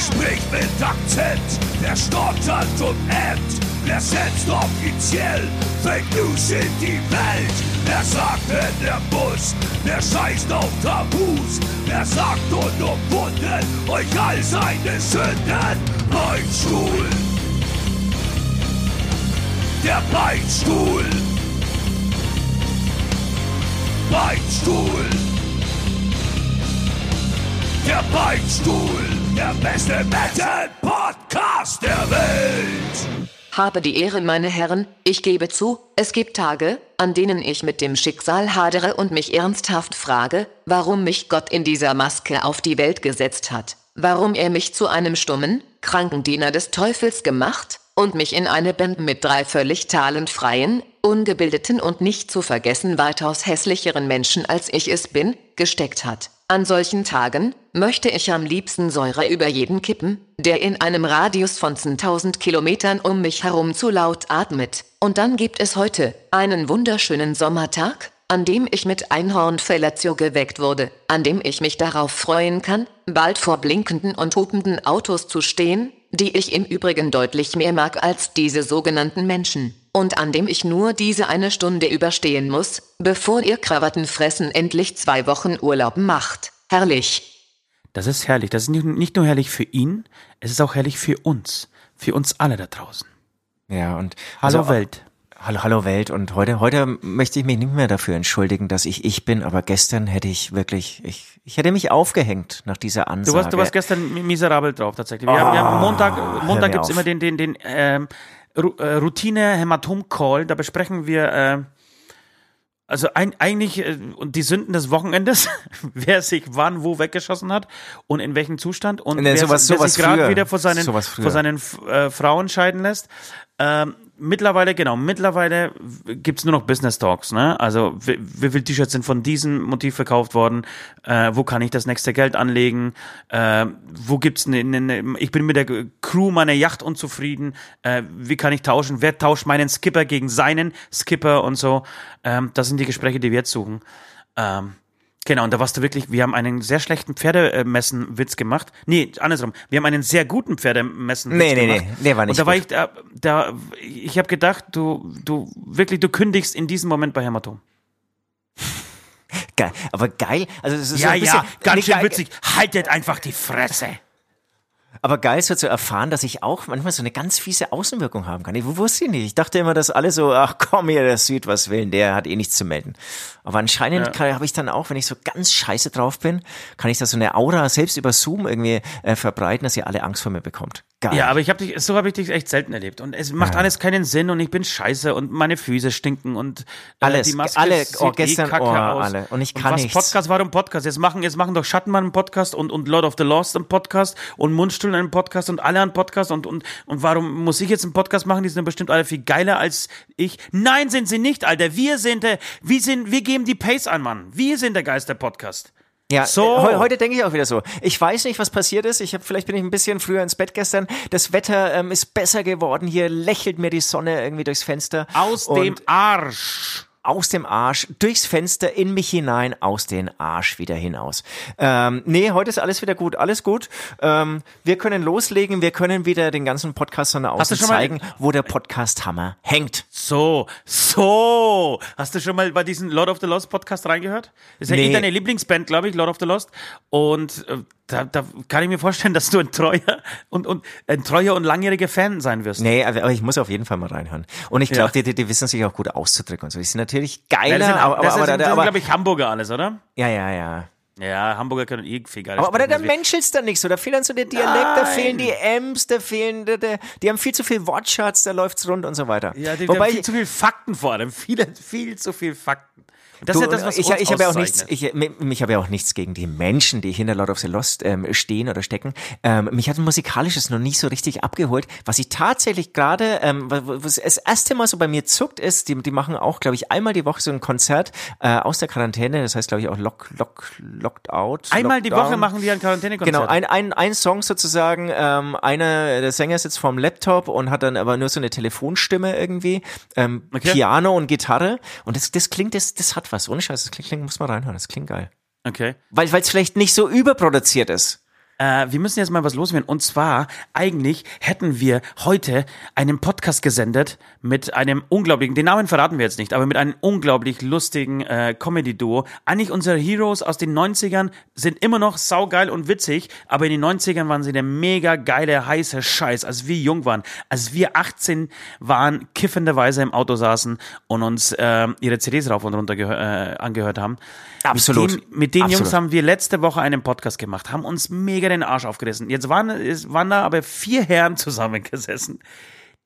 Wer spricht mit Akzent? Wer stottert und ämmt? Wer setzt offiziell Fake News in die Welt? Wer sagt, wenn er muss? Wer scheißt auf Tabus? Wer sagt unumwunden euch all seine Sünden? Beinstuhl! Der Beinstuhl! Beinstuhl! Der Beinstuhl! Der beste Metal-Podcast der Welt! Habe die Ehre, meine Herren, ich gebe zu, es gibt Tage, an denen ich mit dem Schicksal hadere und mich ernsthaft frage, warum mich Gott in dieser Maske auf die Welt gesetzt hat, warum er mich zu einem stummen, kranken Diener des Teufels gemacht und mich in eine Band mit drei völlig talentfreien, ungebildeten und nicht zu vergessen weitaus hässlicheren Menschen als ich es bin, gesteckt hat. An solchen Tagen möchte ich am liebsten Säure über jeden kippen, der in einem Radius von 10.000 Kilometern um mich herum zu laut atmet. Und dann gibt es heute einen wunderschönen Sommertag, an dem ich mit Einhornfellatio geweckt wurde, an dem ich mich darauf freuen kann, bald vor blinkenden und hupenden Autos zu stehen, die ich im Übrigen deutlich mehr mag als diese sogenannten Menschen, und an dem ich nur diese eine Stunde überstehen muss, bevor ihr Krawattenfressen endlich zwei Wochen Urlaub macht. Herrlich. Das ist herrlich. Das ist nicht nur herrlich für ihn, es ist auch herrlich für uns. Für uns alle da draußen. Ja, und Hallo also, Welt. Hallo, hallo Welt. Und heute, heute möchte ich mich nicht mehr dafür entschuldigen, dass ich ich bin, aber gestern hätte ich wirklich, ich, ich hätte mich aufgehängt nach dieser Ansage. Du warst, du warst gestern miserabel drauf tatsächlich. Wir, oh, haben, wir haben Montag, Montag gibt's auf. immer den, den, den ähm, äh, Routine-Hämatom-Call. Da besprechen wir äh, also ein, eigentlich äh, und die Sünden des Wochenendes, wer sich wann wo weggeschossen hat und in welchem Zustand und nee, wer, sowas, wer sowas sich gerade wieder vor seinen, vor seinen äh, Frauen scheiden lässt. Ähm, mittlerweile, genau, mittlerweile gibt's nur noch Business Talks, ne? Also wie, wie viele T-Shirts sind von diesem Motiv verkauft worden? Äh, wo kann ich das nächste Geld anlegen? Äh, wo gibt's eine, eine, ne, ich bin mit der Crew meiner Yacht unzufrieden. Äh, wie kann ich tauschen? Wer tauscht meinen Skipper gegen seinen Skipper und so? Ähm, das sind die Gespräche, die wir jetzt suchen. Ähm, Genau, und da warst du wirklich, wir haben einen sehr schlechten Pferdemessen-Witz gemacht. Nee, andersrum. Wir haben einen sehr guten Pferdemessen-Witz nee, nee, gemacht. Nee, nee, nee, war nicht Und da gut. war ich, da, da ich habe gedacht, du, du, wirklich, du kündigst in diesem Moment bei Hämatom. Geil, aber geil, also es ist ja, so ein bisschen, ja, ganz schön witzig. Haltet einfach die Fresse. Aber geil so zu erfahren, dass ich auch manchmal so eine ganz fiese Außenwirkung haben kann. Ich wusste ich nicht. Ich dachte immer, dass alle so, ach komm hier, der Süd, was will, der hat eh nichts zu melden. Aber anscheinend ja. habe ich dann auch, wenn ich so ganz scheiße drauf bin, kann ich da so eine Aura selbst über Zoom irgendwie äh, verbreiten, dass ihr alle Angst vor mir bekommt. Geil. Ja, aber ich habe dich, so habe ich dich echt selten erlebt. Und es macht ja. alles keinen Sinn und ich bin scheiße und meine Füße stinken und äh, alles, die Maske alle, sieht oh, gestern, eh kacke oh, aus. alle. Und ich kann und was nichts. Podcast, warum Podcast? Jetzt machen, jetzt machen doch Schattenmann einen Podcast und, und Lord of the Lost einen Podcast und Mundstuhl einen Podcast und alle einen Podcast und, und, und warum muss ich jetzt einen Podcast machen? Die sind bestimmt alle viel geiler als ich. Nein, sind sie nicht, Alter. Wir sind der, wir sind, wir geben die Pace an, Mann. Wir sind der Geist der Podcast. Ja, so. He heute denke ich auch wieder so. Ich weiß nicht, was passiert ist. Ich habe vielleicht bin ich ein bisschen früher ins Bett gestern. Das Wetter ähm, ist besser geworden. Hier lächelt mir die Sonne irgendwie durchs Fenster. Aus dem Arsch aus dem Arsch, durchs Fenster, in mich hinein, aus den Arsch wieder hinaus. Ähm, nee, heute ist alles wieder gut, alles gut. Ähm, wir können loslegen, wir können wieder den ganzen Podcast von außen zeigen, wo der Podcast-Hammer hängt. So, so. Hast du schon mal bei diesem Lord of the Lost Podcast reingehört? Das ist ja eh deine Lieblingsband, glaube ich, Lord of the Lost. Und äh, da, da kann ich mir vorstellen, dass du ein treuer und, und ein treuer und langjähriger Fan sein wirst. Nee, aber ich muss auf jeden Fall mal reinhören. Und ich glaube, ja. die, die, wissen sich auch gut auszudrücken und so. Die sind natürlich geiler, ja, sind, aber, aber, das aber, sind, aber, glaube ich, Hamburger alles, oder? Ja, ja, ja. Ja, Hamburger können eh viel geiler Aber, aber da, da menschelst da nichts so. Da fehlen so der Dialekt, Nein. da fehlen die M's, da fehlen, da, da, die haben viel zu viel Wortschatz, da läuft's rund und so weiter. Ja, die, Wobei, die haben viel zu viel Fakten vor allem. Viel, viel zu viel Fakten. Das du, ist ja das, was ich, ich habe ja auch nichts, ich, mich habe ja auch nichts gegen die Menschen, die hinter Lord of the Lost ähm, stehen oder stecken. Ähm, mich hat ein musikalisches noch nicht so richtig abgeholt. Was ich tatsächlich gerade, ähm, was das erste Mal so bei mir zuckt, ist, die, die machen auch, glaube ich, einmal die Woche so ein Konzert äh, aus der Quarantäne. Das heißt, glaube ich, auch Lock, Lock, Locked Out. Einmal die Woche machen die ein Quarantänekonzert. Genau, ein, ein, ein Song sozusagen. Ähm, einer der Sänger sitzt vorm Laptop und hat dann aber nur so eine Telefonstimme irgendwie, ähm, okay. Piano und Gitarre. Und das, das klingt, das, das hat was. Ohne Scheiß, das klingt, klingt muss man reinhören. Das klingt geil. Okay. Weil es vielleicht nicht so überproduziert ist. Äh, wir müssen jetzt mal was loswerden. Und zwar, eigentlich hätten wir heute einen Podcast gesendet mit einem unglaublichen, den Namen verraten wir jetzt nicht, aber mit einem unglaublich lustigen äh, Comedy-Duo. Eigentlich unsere Heroes aus den 90ern sind immer noch saugeil und witzig, aber in den 90ern waren sie der mega geile, heiße Scheiß, als wir jung waren. Als wir 18 waren, kiffenderweise im Auto saßen und uns äh, ihre CDs rauf und runter äh, angehört haben. Absolut. Mit den, mit den Absolut. Jungs haben wir letzte Woche einen Podcast gemacht, haben uns mega den Arsch aufgerissen. Jetzt waren, es waren da aber vier Herren zusammengesessen,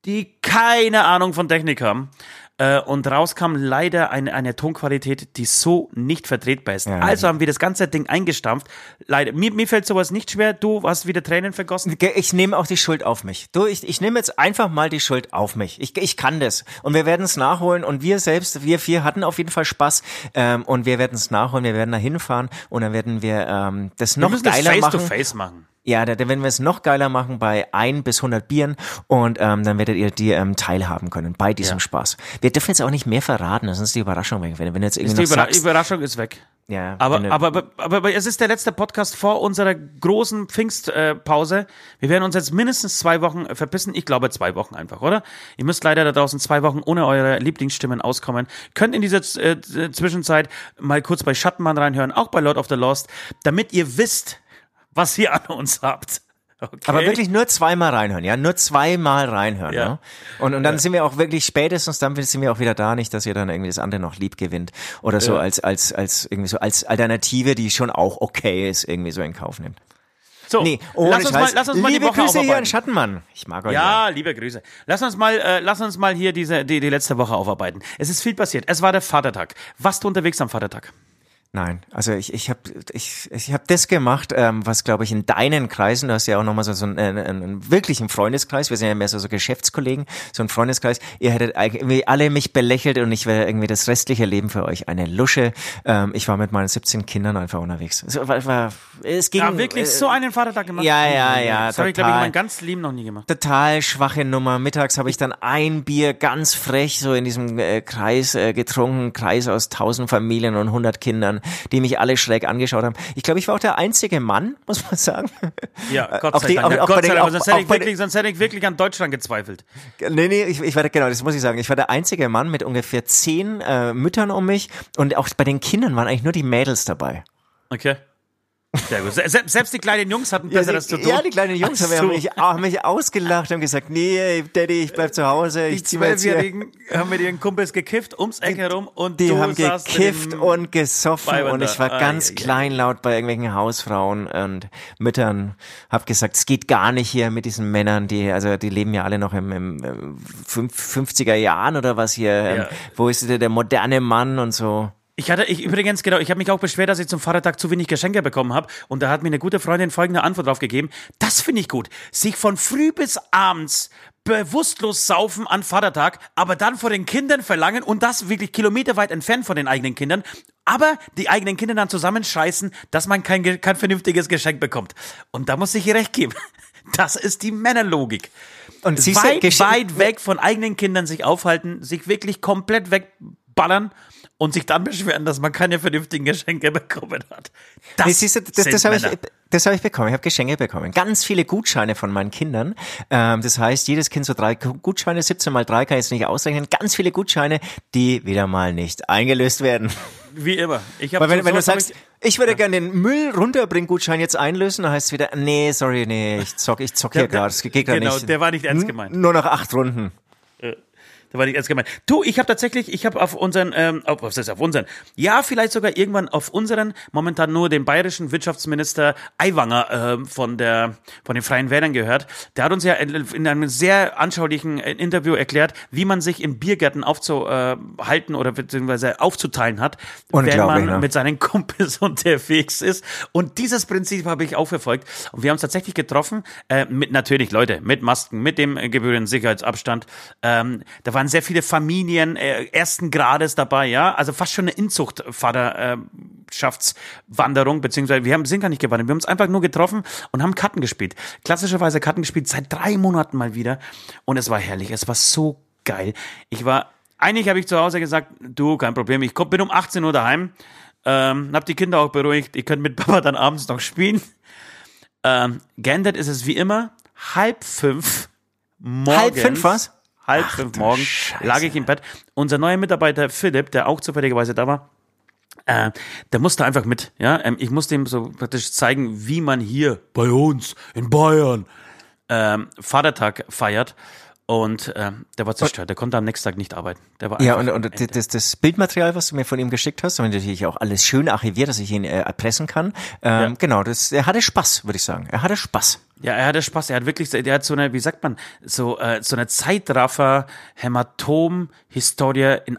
die keine Ahnung von Technik haben. Äh, und rauskam leider eine, eine Tonqualität, die so nicht vertretbar ist. Ja. Also haben wir das ganze Ding eingestampft. Leider, mir, mir fällt sowas nicht schwer. Du hast wieder Tränen vergossen. Ich nehme auch die Schuld auf mich. Du, ich, ich nehme jetzt einfach mal die Schuld auf mich. Ich, ich kann das. Und wir werden es nachholen. Und wir selbst, wir vier hatten auf jeden Fall Spaß. Ähm, und wir werden es nachholen. Wir werden da hinfahren. Und dann werden wir ähm, das noch wir müssen das geiler face machen. to face machen. Ja, da, da werden wir es noch geiler machen bei ein bis 100 Bieren und ähm, dann werdet ihr die ähm, teilhaben können bei diesem Ja. Spaß. Wir dürfen jetzt auch nicht mehr verraten, sonst ist die Überraschung weg. Wenn, wenn jetzt irgendwie Die noch Überra sagst, Überraschung ist weg. ja, Aber, du- aber, aber, aber, aber es ist der letzte Podcast vor unserer großen Pfingstpause. Wir werden uns jetzt mindestens zwei Wochen äh, verpissen. Ich glaube zwei Wochen einfach, oder? Ihr müsst leider da draußen zwei Wochen ohne eure Lieblingsstimmen auskommen. Könnt in dieser äh, Zwischenzeit mal kurz bei Schattenmann reinhören, auch bei Lord of the Lost, damit ihr wisst, was ihr an uns habt. Okay? Aber wirklich nur zweimal reinhören, ja, nur zweimal reinhören. Ja. Ne? Und, und dann sind wir auch wirklich spätestens, dann sind wir auch wieder da, nicht, dass ihr dann irgendwie das andere noch lieb gewinnt oder so Ja. als als als irgendwie so als Alternative, die schon auch okay ist, irgendwie so in Kauf nimmt. So, Nee, ohne lass uns mal, lass uns mal Liebe die Woche Grüße hier an aufarbeiten. Schattenmann. Ich mag euch. Ja, liebe Grüße. Lass uns mal, äh, lass uns mal hier diese die, die letzte Woche aufarbeiten. Es ist viel passiert. Es war der Vatertag. Warst du unterwegs am Vatertag? Nein, also ich, ich habe ich, ich hab das gemacht, ähm, was glaube ich in deinen Kreisen, du hast ja auch nochmal so, so einen, einen, einen wirklichen Freundeskreis, wir sind ja mehr so, so Geschäftskollegen, so ein Freundeskreis, ihr hättet eigentlich irgendwie alle mich belächelt und ich wäre irgendwie das restliche Leben für euch eine Lusche. Ähm, ich war mit meinen 17 Kindern einfach unterwegs. Es, war, war, es ging, Ja, wirklich äh, so einen Vatertag gemacht? ja, ja, ja, Das habe ich, glaube ich, in total. meinem ganzen Leben noch nie gemacht. total schwache Nummer. Mittags habe ich dann ein Bier ganz frech so in diesem äh, Kreis äh, getrunken, Kreis aus tausend Familien und hundert Kindern, die mich alle schräg angeschaut haben. Ich glaube, ich war auch der einzige Mann, muss man sagen. Ja, Gott Auf sei Dank. auch- Gott sei Dank. sonst hätte, ich wirklich, sonst hätte ich wirklich an Deutschland gezweifelt. Nee, nee, ich, ich war genau, das muss ich sagen. Ich war der einzige Mann mit ungefähr zehn äh, Müttern um mich und auch bei den Kindern waren eigentlich nur die Mädels dabei. Okay. Sehr gut. Se selbst, die kleinen Jungs hatten Besseres zu die, tun. ja, die kleinen Jungs Ach haben, so. mich, haben mich ausgelacht und gesagt, nee, Daddy, ich bleib zu Hause, Die ich zieh mal jetzt hier. Zwölfjährigen haben mit ihren Kumpels gekifft, ums Eck herum und Die haben gekifft und gesoffen und ich war Ai, ganz ai. kleinlaut bei irgendwelchen Hausfrauen und Müttern. Hab gesagt, es geht gar nicht hier mit diesen Männern, die, also die leben ja alle noch im, im äh, fünf- 50er Jahren oder was hier. Ja. Wo ist der, der moderne Mann und so? Ich hatte, ich übrigens, genau, ich habe mich auch beschwert, dass ich zum Vatertag zu wenig Geschenke bekommen habe. Und da hat mir eine gute Freundin folgende Antwort drauf gegeben. Das finde ich gut. Sich von früh bis abends bewusstlos saufen an Vatertag, aber dann vor den Kindern verlangen und das wirklich kilometerweit entfernt von den eigenen Kindern, aber die eigenen Kinder dann zusammenscheißen, dass man kein, kein vernünftiges Geschenk bekommt. Und da muss ich ihr recht geben. Das ist die Männerlogik. Und weit, weit weg von eigenen Kindern sich aufhalten, sich wirklich komplett wegballern und sich dann beschweren, dass man keine vernünftigen Geschenke bekommen hat. Das, Nee, siehst du, das, das habe ich, das hab ich bekommen. Ich habe Geschenke bekommen. Ganz viele Gutscheine von meinen Kindern. Ähm, das heißt, jedes Kind so drei Gu- Gutscheine, 17 mal drei kann ich jetzt nicht ausrechnen. Ganz viele Gutscheine, die wieder mal nicht eingelöst werden. Wie immer. Ich Weil wenn, so- wenn du sagst, ich, würde gerne den Müll runterbringen Gutschein jetzt einlösen, dann heißt es wieder, nee, sorry, nee, ich zock, ich zock hier gerade, es geht gerade genau, nicht. der war nicht ernst N- gemeint. Nur noch acht Runden. Da war nicht ernst gemeint. Du, ich habe tatsächlich, ich habe auf unseren, ähm, auf, was ist auf unseren, ja, vielleicht sogar irgendwann auf unseren, momentan nur den bayerischen Wirtschaftsminister Aiwanger ähm, von der, von den Freien Wählern gehört. Der hat uns ja in, in einem sehr anschaulichen äh, Interview erklärt, wie man sich in Biergärten aufzuhalten oder beziehungsweise aufzuteilen hat, wenn man ne? mit seinen Kumpels unterwegs ist. Und dieses Prinzip habe ich auch verfolgt. Und wir haben uns tatsächlich getroffen, äh, mit natürlich Leute, mit Masken, mit dem äh, gebührenden Sicherheitsabstand. Ähm, da waren sehr viele Familien äh, ersten Grades dabei, ja, also fast schon eine Inzuchtvaterschaftswanderung, beziehungsweise wir haben, sind gar nicht gewandert, wir haben uns einfach nur getroffen und haben Karten gespielt. Klassischerweise Karten gespielt, seit drei Monaten mal wieder. Und es war herrlich, es war so geil. Ich war, eigentlich habe ich zu Hause gesagt, du, kein Problem, ich komm, bin um 18 Uhr daheim, ähm, hab die Kinder auch beruhigt, ihr könnt mit Papa dann abends noch spielen. Ähm, geändert ist es wie immer halb fünf morgens. Halb fünf was? Halb fünf morgens lag ich im Bett. Unser neuer Mitarbeiter Philipp, der auch zufälligerweise da war, äh, der musste einfach mit. Ja, ähm, ich musste ihm so praktisch zeigen, wie man hier bei uns in Bayern ähm, Vatertag feiert. Und ähm, der war zerstört, der konnte am nächsten Tag nicht arbeiten. Der war ja, und, und das, das Bildmaterial, was du mir von ihm geschickt hast, haben wir natürlich auch alles schön archiviert, dass ich ihn äh, erpressen kann. Ähm, ja. Genau, das, er hatte Spaß, würde ich sagen. Er hatte Spaß. Ja, er hatte Spaß. Er hat wirklich, der hat so eine, wie sagt man, so äh, so eine Zeitraffer Hämatom Historie in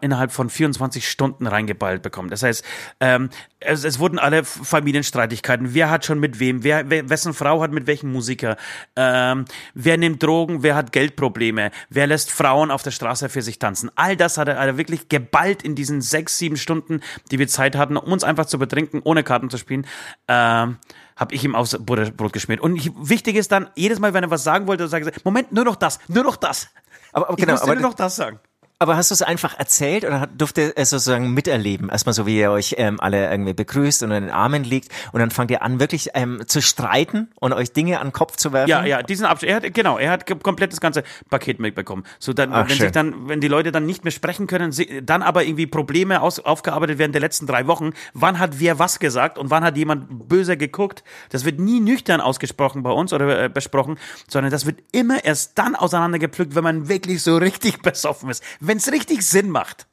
innerhalb von 24 Stunden reingeballt bekommen. Das heißt, ähm, es, es wurden alle Familienstreitigkeiten. Wer hat schon mit wem? Wer, wer wessen Frau hat mit welchem Musiker? Ähm, wer nimmt Drogen? Wer hat Geldprobleme? Wer lässt Frauen auf der Straße für sich tanzen? All das hat er, hat er wirklich geballt in diesen sechs, sieben Stunden, die wir Zeit hatten, um uns einfach zu betrinken, ohne Karten zu spielen. Ähm, habe ich ihm aufs Brot geschmiert. Und ich, wichtig ist dann, jedes Mal, wenn er was sagen wollte, sage ich, Moment, nur noch das, nur noch das. Aber, aber genau, ich aber nur noch das sagen. Aber hast du es einfach erzählt oder durfte es sozusagen miterleben? Erstmal so, wie ihr euch ähm, alle irgendwie begrüßt und in den Armen liegt und dann fangt ihr an, wirklich ähm, zu streiten und euch Dinge an den Kopf zu werfen? Ja, ja, diesen Abschluss. Er hat, genau, er hat komplett das ganze Paket mitbekommen. So dann, Ach, wenn schön. sich dann, wenn die Leute dann nicht mehr sprechen können, sie, dann aber irgendwie Probleme aus, aufgearbeitet werden der letzten drei Wochen. Wann hat wer was gesagt und wann hat jemand böse geguckt? Das wird nie nüchtern ausgesprochen bei uns oder äh, besprochen, sondern das wird immer erst dann auseinandergepflückt, wenn man wirklich so richtig besoffen ist wenn es richtig Sinn macht,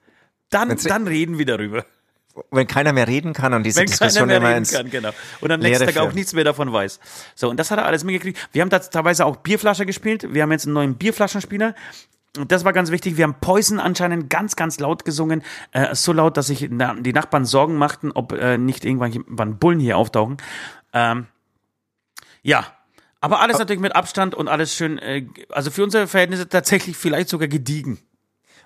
dann, dann reden wir darüber. Wenn keiner mehr reden kann und diese Wenn Diskussion keiner mehr reden kann, genau. Und am nächsten Tag auch nichts mehr davon weiß. So, und das hat er alles mitgekriegt. Wir haben da teilweise auch Bierflasche gespielt. Wir haben jetzt einen neuen Bierflaschenspieler. Und das war ganz wichtig. Wir haben Poison anscheinend ganz, ganz laut gesungen. Äh, so laut, dass sich na, die Nachbarn Sorgen machten, ob äh, nicht irgendwann Bullen hier auftauchen. Ähm, ja, aber alles natürlich mit Abstand und alles schön, äh, also für unsere Verhältnisse tatsächlich vielleicht sogar gediegen.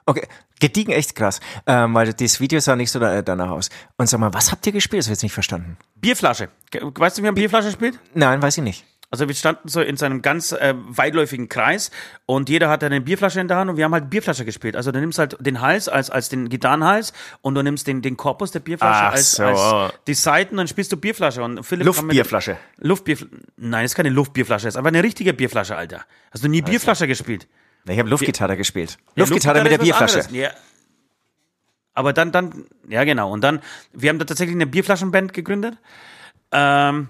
Okay, gediegen echt krass, ähm, weil das Video sah nicht so da, danach aus. Und sag mal, was habt ihr gespielt? Das habe ich jetzt nicht verstanden. Bierflasche. Weißt du, wie man Bierflasche spielt? Nein, weiß ich nicht. Also wir standen so in seinem ganz äh, weitläufigen Kreis und jeder hatte eine Bierflasche in der Hand und wir haben halt Bierflasche gespielt. Also du nimmst halt den Hals als, als den Gitarrenhals und du nimmst den, den Korpus der Bierflasche als, so. als die Seiten und dann spielst du Bierflasche. Und Philipp Luftbierflasche. Luftbierflasche. Nein, das ist keine Luftbierflasche, das ist einfach eine richtige Bierflasche, Alter. Hast du nie also. Bierflasche gespielt? Ich habe Luftgitarre gespielt. Ja, Luftgitarre, Luftgitarre mit der Bierflasche. Ja. Aber dann, dann, ja genau. Und dann, wir haben da tatsächlich eine Bierflaschenband gegründet. Ähm,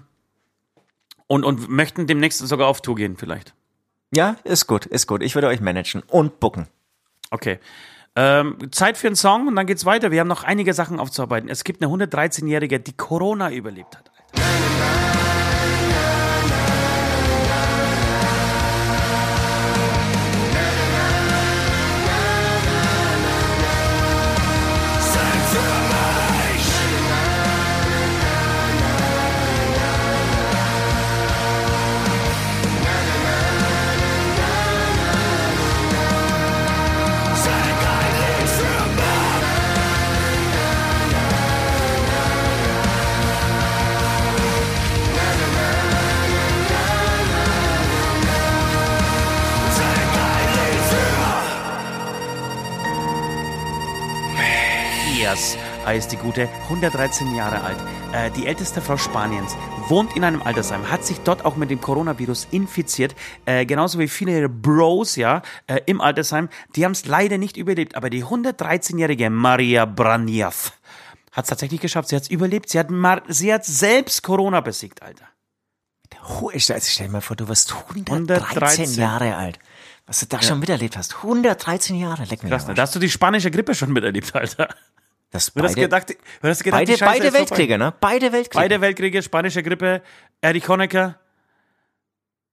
und, und möchten demnächst sogar auf Tour gehen, vielleicht. Ja, ist gut, ist gut. Ich würde euch managen und bucken. Okay. Ähm, Zeit für einen Song und dann geht's weiter. Wir haben noch einige Sachen aufzuarbeiten. Es gibt eine 113-Jährige, die Corona überlebt hat. Diaz heißt die gute, 113 Jahre alt, äh, die älteste Frau Spaniens, wohnt in einem Altersheim, hat sich dort auch mit dem Coronavirus infiziert, äh, genauso wie viele ihrer Bros, ja, äh, im Altersheim, die haben es leider nicht überlebt, aber die 113-jährige Maria Braniav hat es tatsächlich geschafft, sie hat es überlebt, sie hat, sie hat selbst Corona besiegt, Alter. Stell dir mal vor, du wirst 113, 113. Jahre alt. Was du da ja. schon miterlebt hast. 113 Jahre, leck mir Krass, ne? Da hast du die spanische Grippe schon miterlebt, Alter. Das beide, du gedacht, du hast gedacht, beide, beide Weltkriege, ne? Beide Weltkriege. Beide Weltkriege, spanische Grippe, Erich Honecker.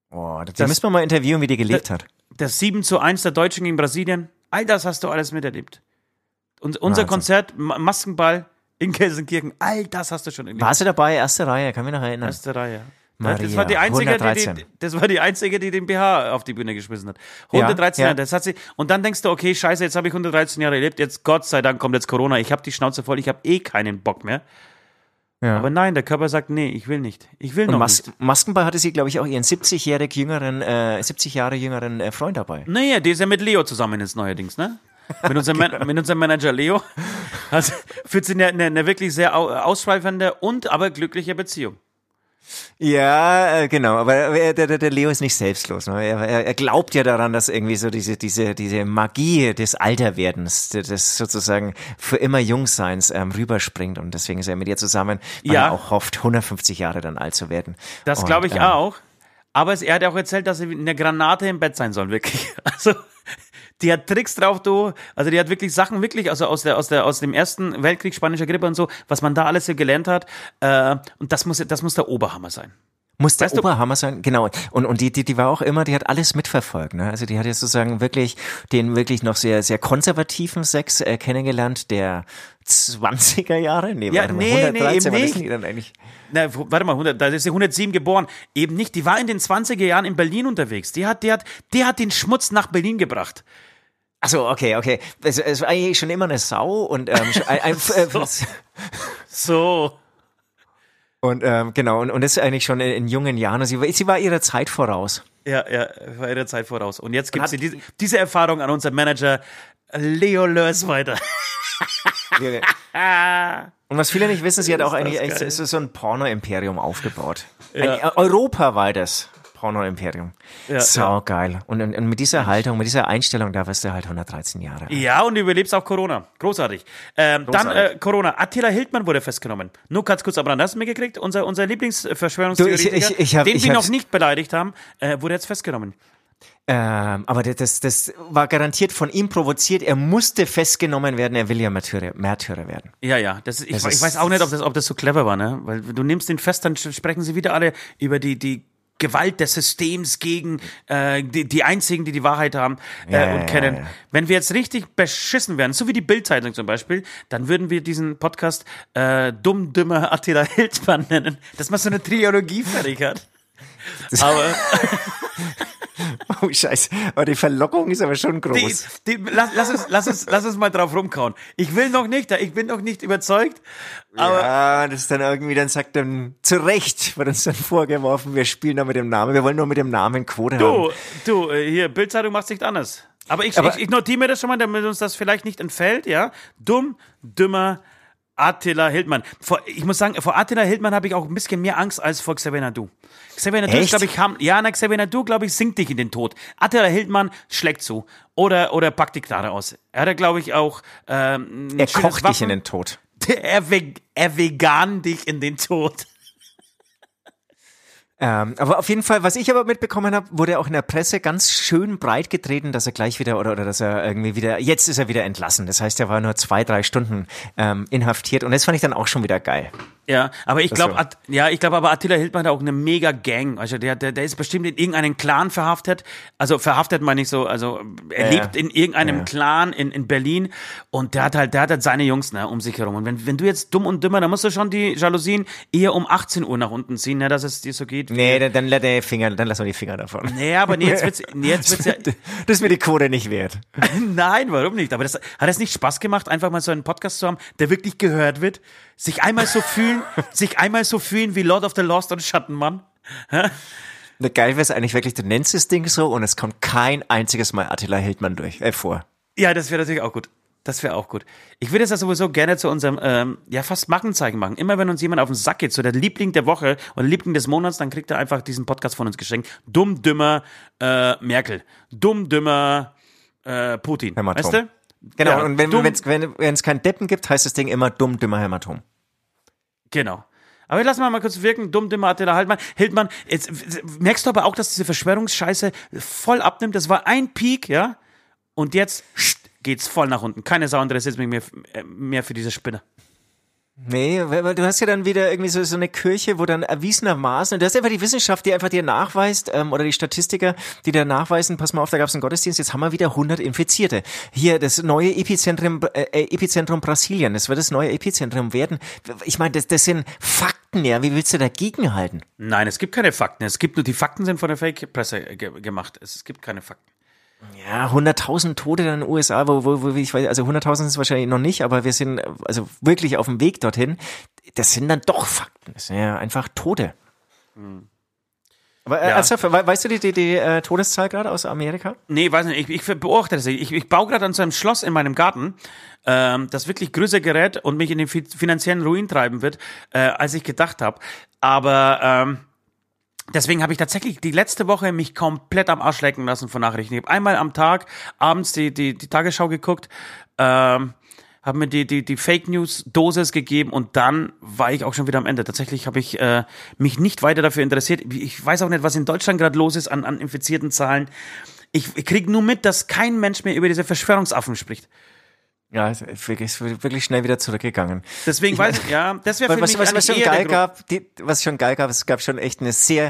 Boah, das, das müssen wir mal interviewen, wie die gelebt der, hat. Das 7 zu 1 der Deutschen gegen Brasilien. All das hast du alles miterlebt. Und unser Wahnsinn. Konzert, Maskenball in Gelsenkirchen, all das hast du schon erlebt. Warst du dabei? Erste Reihe, kann mich noch erinnern. Erste Reihe. Maria, das war die einzige, die, die, das war die einzige, die den BH auf die Bühne geschmissen hat. 113 ja, Jahre, das hat sie. Und dann denkst du, okay, scheiße, jetzt habe ich 113 Jahre erlebt, jetzt Gott sei Dank kommt jetzt Corona, ich habe die Schnauze voll, ich habe eh keinen Bock mehr. Ja. Aber nein, der Körper sagt, nee, ich will nicht. Ich will und noch Mas nicht. Maskenball hatte sie, glaube ich, auch ihren 70-jährig jüngeren, äh, 70 Jahre jüngeren äh, Freund dabei. Naja, der ist ja mit Leo zusammen jetzt neuerdings, ne? Mit unserem, genau. mit unserem Manager Leo. Also, führt sie eine, eine, eine wirklich sehr ausschweifende und aber glückliche Beziehung. Ja, äh, genau, aber der, der, der Leo ist nicht selbstlos. Ne? Er, er, glaubt ja daran, dass irgendwie so diese, diese, diese Magie des Alterwerdens, des sozusagen für immer Jungseins ähm, rüberspringt und deswegen ist er mit ihr zusammen, weil ja. er auch hofft, 150 Jahre dann alt zu werden. Das glaube ich ähm, auch. Aber er hat auch erzählt, dass sie eine Granate im Bett sein soll, wirklich. Also die hat Tricks drauf, du. Also die hat wirklich Sachen wirklich, also aus der, aus der, aus dem ersten Weltkrieg, spanischer Grippe und so, was man da alles so gelernt hat. Äh, und das muss, das muss der Oberhammer sein. Muss der weißt Oberhammer sein, genau. Und, und die, die, die war auch immer, die hat alles mitverfolgt. Ne? Also die hat jetzt sozusagen wirklich den wirklich noch sehr, sehr konservativen Sex äh, kennengelernt, der 20er Jahre? Nee, ja, nee, 113, nee, eben nicht. Dann eigentlich? Na, warte mal, 100, da ist sie 107 geboren. Eben nicht, die war in den 20er Jahren in Berlin unterwegs. Die hat, die hat, die hat den Schmutz nach Berlin gebracht. Achso, okay, okay. Es, es war eigentlich schon immer eine Sau und ähm, ein, ein, so. so. Und ähm, genau, und, und das ist eigentlich schon in, in jungen Jahren. Sie, sie war ihrer Zeit voraus. Ja, ja, war ihrer Zeit voraus. Und jetzt gibt sie diese, diese Erfahrung an unseren Manager Leo Lörs weiter. und was viele nicht wissen, sie hat auch eigentlich echt, so ein Porno-Imperium aufgebaut. Ja. Ein europaweites. Porno-Imperium. Ja, so ja. geil. Und, und, mit dieser Haltung, mit dieser Einstellung, da wirst du halt 113 Jahre. Ja, und du überlebst auch Corona. Großartig. Ähm, Großartig. Dann äh, Corona. Attila Hildmann wurde festgenommen. Nur ganz kurz, aber dann hast du mir gekriegt. Unser, unser Lieblingsverschwörungstheoretiker, ich, ich, ich hab, den wir noch nicht beleidigt haben, äh, wurde jetzt festgenommen. Ähm, aber das, das war garantiert von ihm provoziert. Er musste festgenommen werden. Er will ja Märtyrer, Märtyrer werden. Ja, ja. Das, ich, das ich weiß auch nicht, ob das, ob das so clever war, ne? Weil du nimmst den fest, dann sprechen sie wieder alle über die, die Gewalt des Systems gegen äh, die, die einzigen, die die Wahrheit haben äh, ja, und kennen. Ja, ja. Wenn wir jetzt richtig beschissen wären, so wie die Bildzeitung zum Beispiel, dann würden wir diesen Podcast äh, Dumm, Dümmer Attila Hildmann nennen, dass man so eine Trilogie fertig hat. Aber Oh Scheiße, aber die Verlockung ist aber schon groß. Die, die, lass, lass, uns, lass, uns, lass uns mal drauf rumkauen. Ich will noch nicht, ich bin noch nicht überzeugt. Aber ja, das ist dann irgendwie, dann sagt dann zu Recht, wird uns dann vorgeworfen, wir spielen nur mit dem Namen, wir wollen nur mit dem Namen Quote du, haben. Du, äh, hier, Bildzeitung macht nicht anders. Aber ich, aber ich, ich notiere mir das schon mal, damit uns das vielleicht nicht entfällt, ja. Dumm, dümmer, Attila Hildmann. Vor, ich muss sagen, vor Attila Hildmann habe ich auch ein bisschen mehr Angst als vor Xavier Nadu. Xavier Nadu, glaube ich, haben, ja, na, Xavier Nadu, glaube ich, sinkt dich in den Tod. Attila Hildmann schlägt zu. Oder, oder packt die Knarre aus. Er hat, glaube ich, auch, ähm, Er kocht Waffen. dich in den Tod. Er, er vegan dich in den Tod. Ähm, aber auf jeden Fall, was ich aber mitbekommen habe, wurde auch in der Presse ganz schön breit getreten, dass er gleich wieder oder, oder dass er irgendwie wieder, jetzt ist er wieder entlassen. Das heißt, er war nur zwei, drei Stunden ähm, inhaftiert und das fand ich dann auch schon wieder geil. Ja, aber ich glaube, ja, ich glaube aber Attila Hildmann hat auch eine mega Gang. Also der, der, der ist bestimmt in irgendeinen Clan verhaftet. Also verhaftet meine ich so, also er ja, lebt in irgendeinem ja. Clan in, in Berlin und der hat halt, der hat halt seine Jungs ne, um sich herum. Und wenn, wenn du jetzt dumm und dümmer, dann musst du schon die Jalousien eher um 18 Uhr nach unten ziehen, ne, dass es dir so geht. Nee, dann, dann, dann, Finger, dann lass mal die Finger davon. Nee, aber nee, jetzt wird's, nee, jetzt wird's ja. Das ist mir die Quote nicht wert. Nein, warum nicht? Aber das, hat es nicht Spaß gemacht, einfach mal so einen Podcast zu haben, der wirklich gehört wird? Sich einmal so fühlen, sich einmal so fühlen wie Lord of the Lost und Schattenmann. Na, geil wäre es eigentlich wirklich, du nennst das Ding so und es kommt kein einziges Mal Attila Hildmann durch, äh, vor. Ja, das wäre natürlich auch gut. Das wäre auch gut. Ich würde es ja sowieso gerne zu unserem, ähm, ja, fast Markenzeichen machen. Immer wenn uns jemand auf den Sack geht, so der Liebling der Woche oder Liebling des Monats, dann kriegt er einfach diesen Podcast von uns geschenkt. Dumm, dümmer äh, Merkel. Dumm, dümmer äh, Putin. Hämatom. Weißt du? Genau, ja, und wenn es wenn, kein Deppen gibt, heißt das Ding immer dumm, dümmer Hämatom. Genau. Aber lass mal mal kurz wirken. Dumm, dümmer Attila Hildmann. Hildmann, jetzt merkst du aber auch, dass diese Verschwörungsscheiße voll abnimmt. Das war ein Peak, ja? Und jetzt geht's voll nach unten. Keine Sau interessiert mich mehr, äh, mehr für diese Spinne. Nee, weil du hast ja dann wieder irgendwie so, so eine Kirche, wo dann erwiesenermaßen, das ist einfach die Wissenschaft, die einfach dir nachweist, ähm, oder die Statistiker, die dir nachweisen, pass mal auf, da gab es einen Gottesdienst, jetzt haben wir wieder 100 Infizierte. Hier, das neue Epizentrum, äh, äh, Epizentrum Brasilien, das wird das neue Epizentrum werden. Ich meine, das, das sind Fakten, ja, wie willst du dagegen halten? Nein, es gibt keine Fakten, es gibt nur, die Fakten sind von der Fake-Presse ge gemacht, es gibt keine Fakten. Ja, 100.000 Tote in den USA, wo, wo, wo ich weiß, also 100.000 sind es wahrscheinlich noch nicht, aber wir sind also wirklich auf dem Weg dorthin. Das sind dann doch Fakten. Das sind ja einfach Tote. Hm. Aber, äh, ja. ernsthaft, weißt du die, die, die äh, Todeszahl gerade aus Amerika? Nee, weiß nicht. Ich, ich beobachte das. Ich, ich baue gerade an so einem Schloss in meinem Garten, ähm, das wirklich größer gerät und mich in den finanziellen Ruin treiben wird, äh, als ich gedacht habe. Aber ähm, Deswegen habe ich tatsächlich die letzte Woche mich komplett am Arsch lecken lassen von Nachrichten. Ich habe einmal am Tag abends die, die, die Tagesschau geguckt, ähm, habe mir die, die, die Fake News Dosis gegeben und dann war ich auch schon wieder am Ende. Tatsächlich habe ich äh, mich nicht weiter dafür interessiert. Ich weiß auch nicht, was in Deutschland gerade los ist an, an infizierten Zahlen. Ich, ich kriege nur mit, dass kein Mensch mehr über diese Verschwörungsaffen spricht. Ja, ist wirklich, wirklich schnell wieder zurückgegangen. Deswegen ich weiß ich, ja, das wäre für was, mich was, was schon geil gab, die, was schon geil gab, es gab schon echt eine sehr,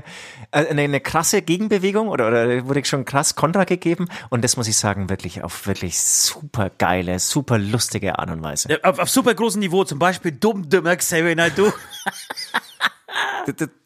äh, eine, eine krasse Gegenbewegung oder, oder wurde schon krass Kontra gegeben und das muss ich sagen, wirklich auf wirklich super geile, super lustige Art und Weise. Ja, auf, auf super großem Niveau, zum Beispiel dumm, dümmer Xavier Naidoo.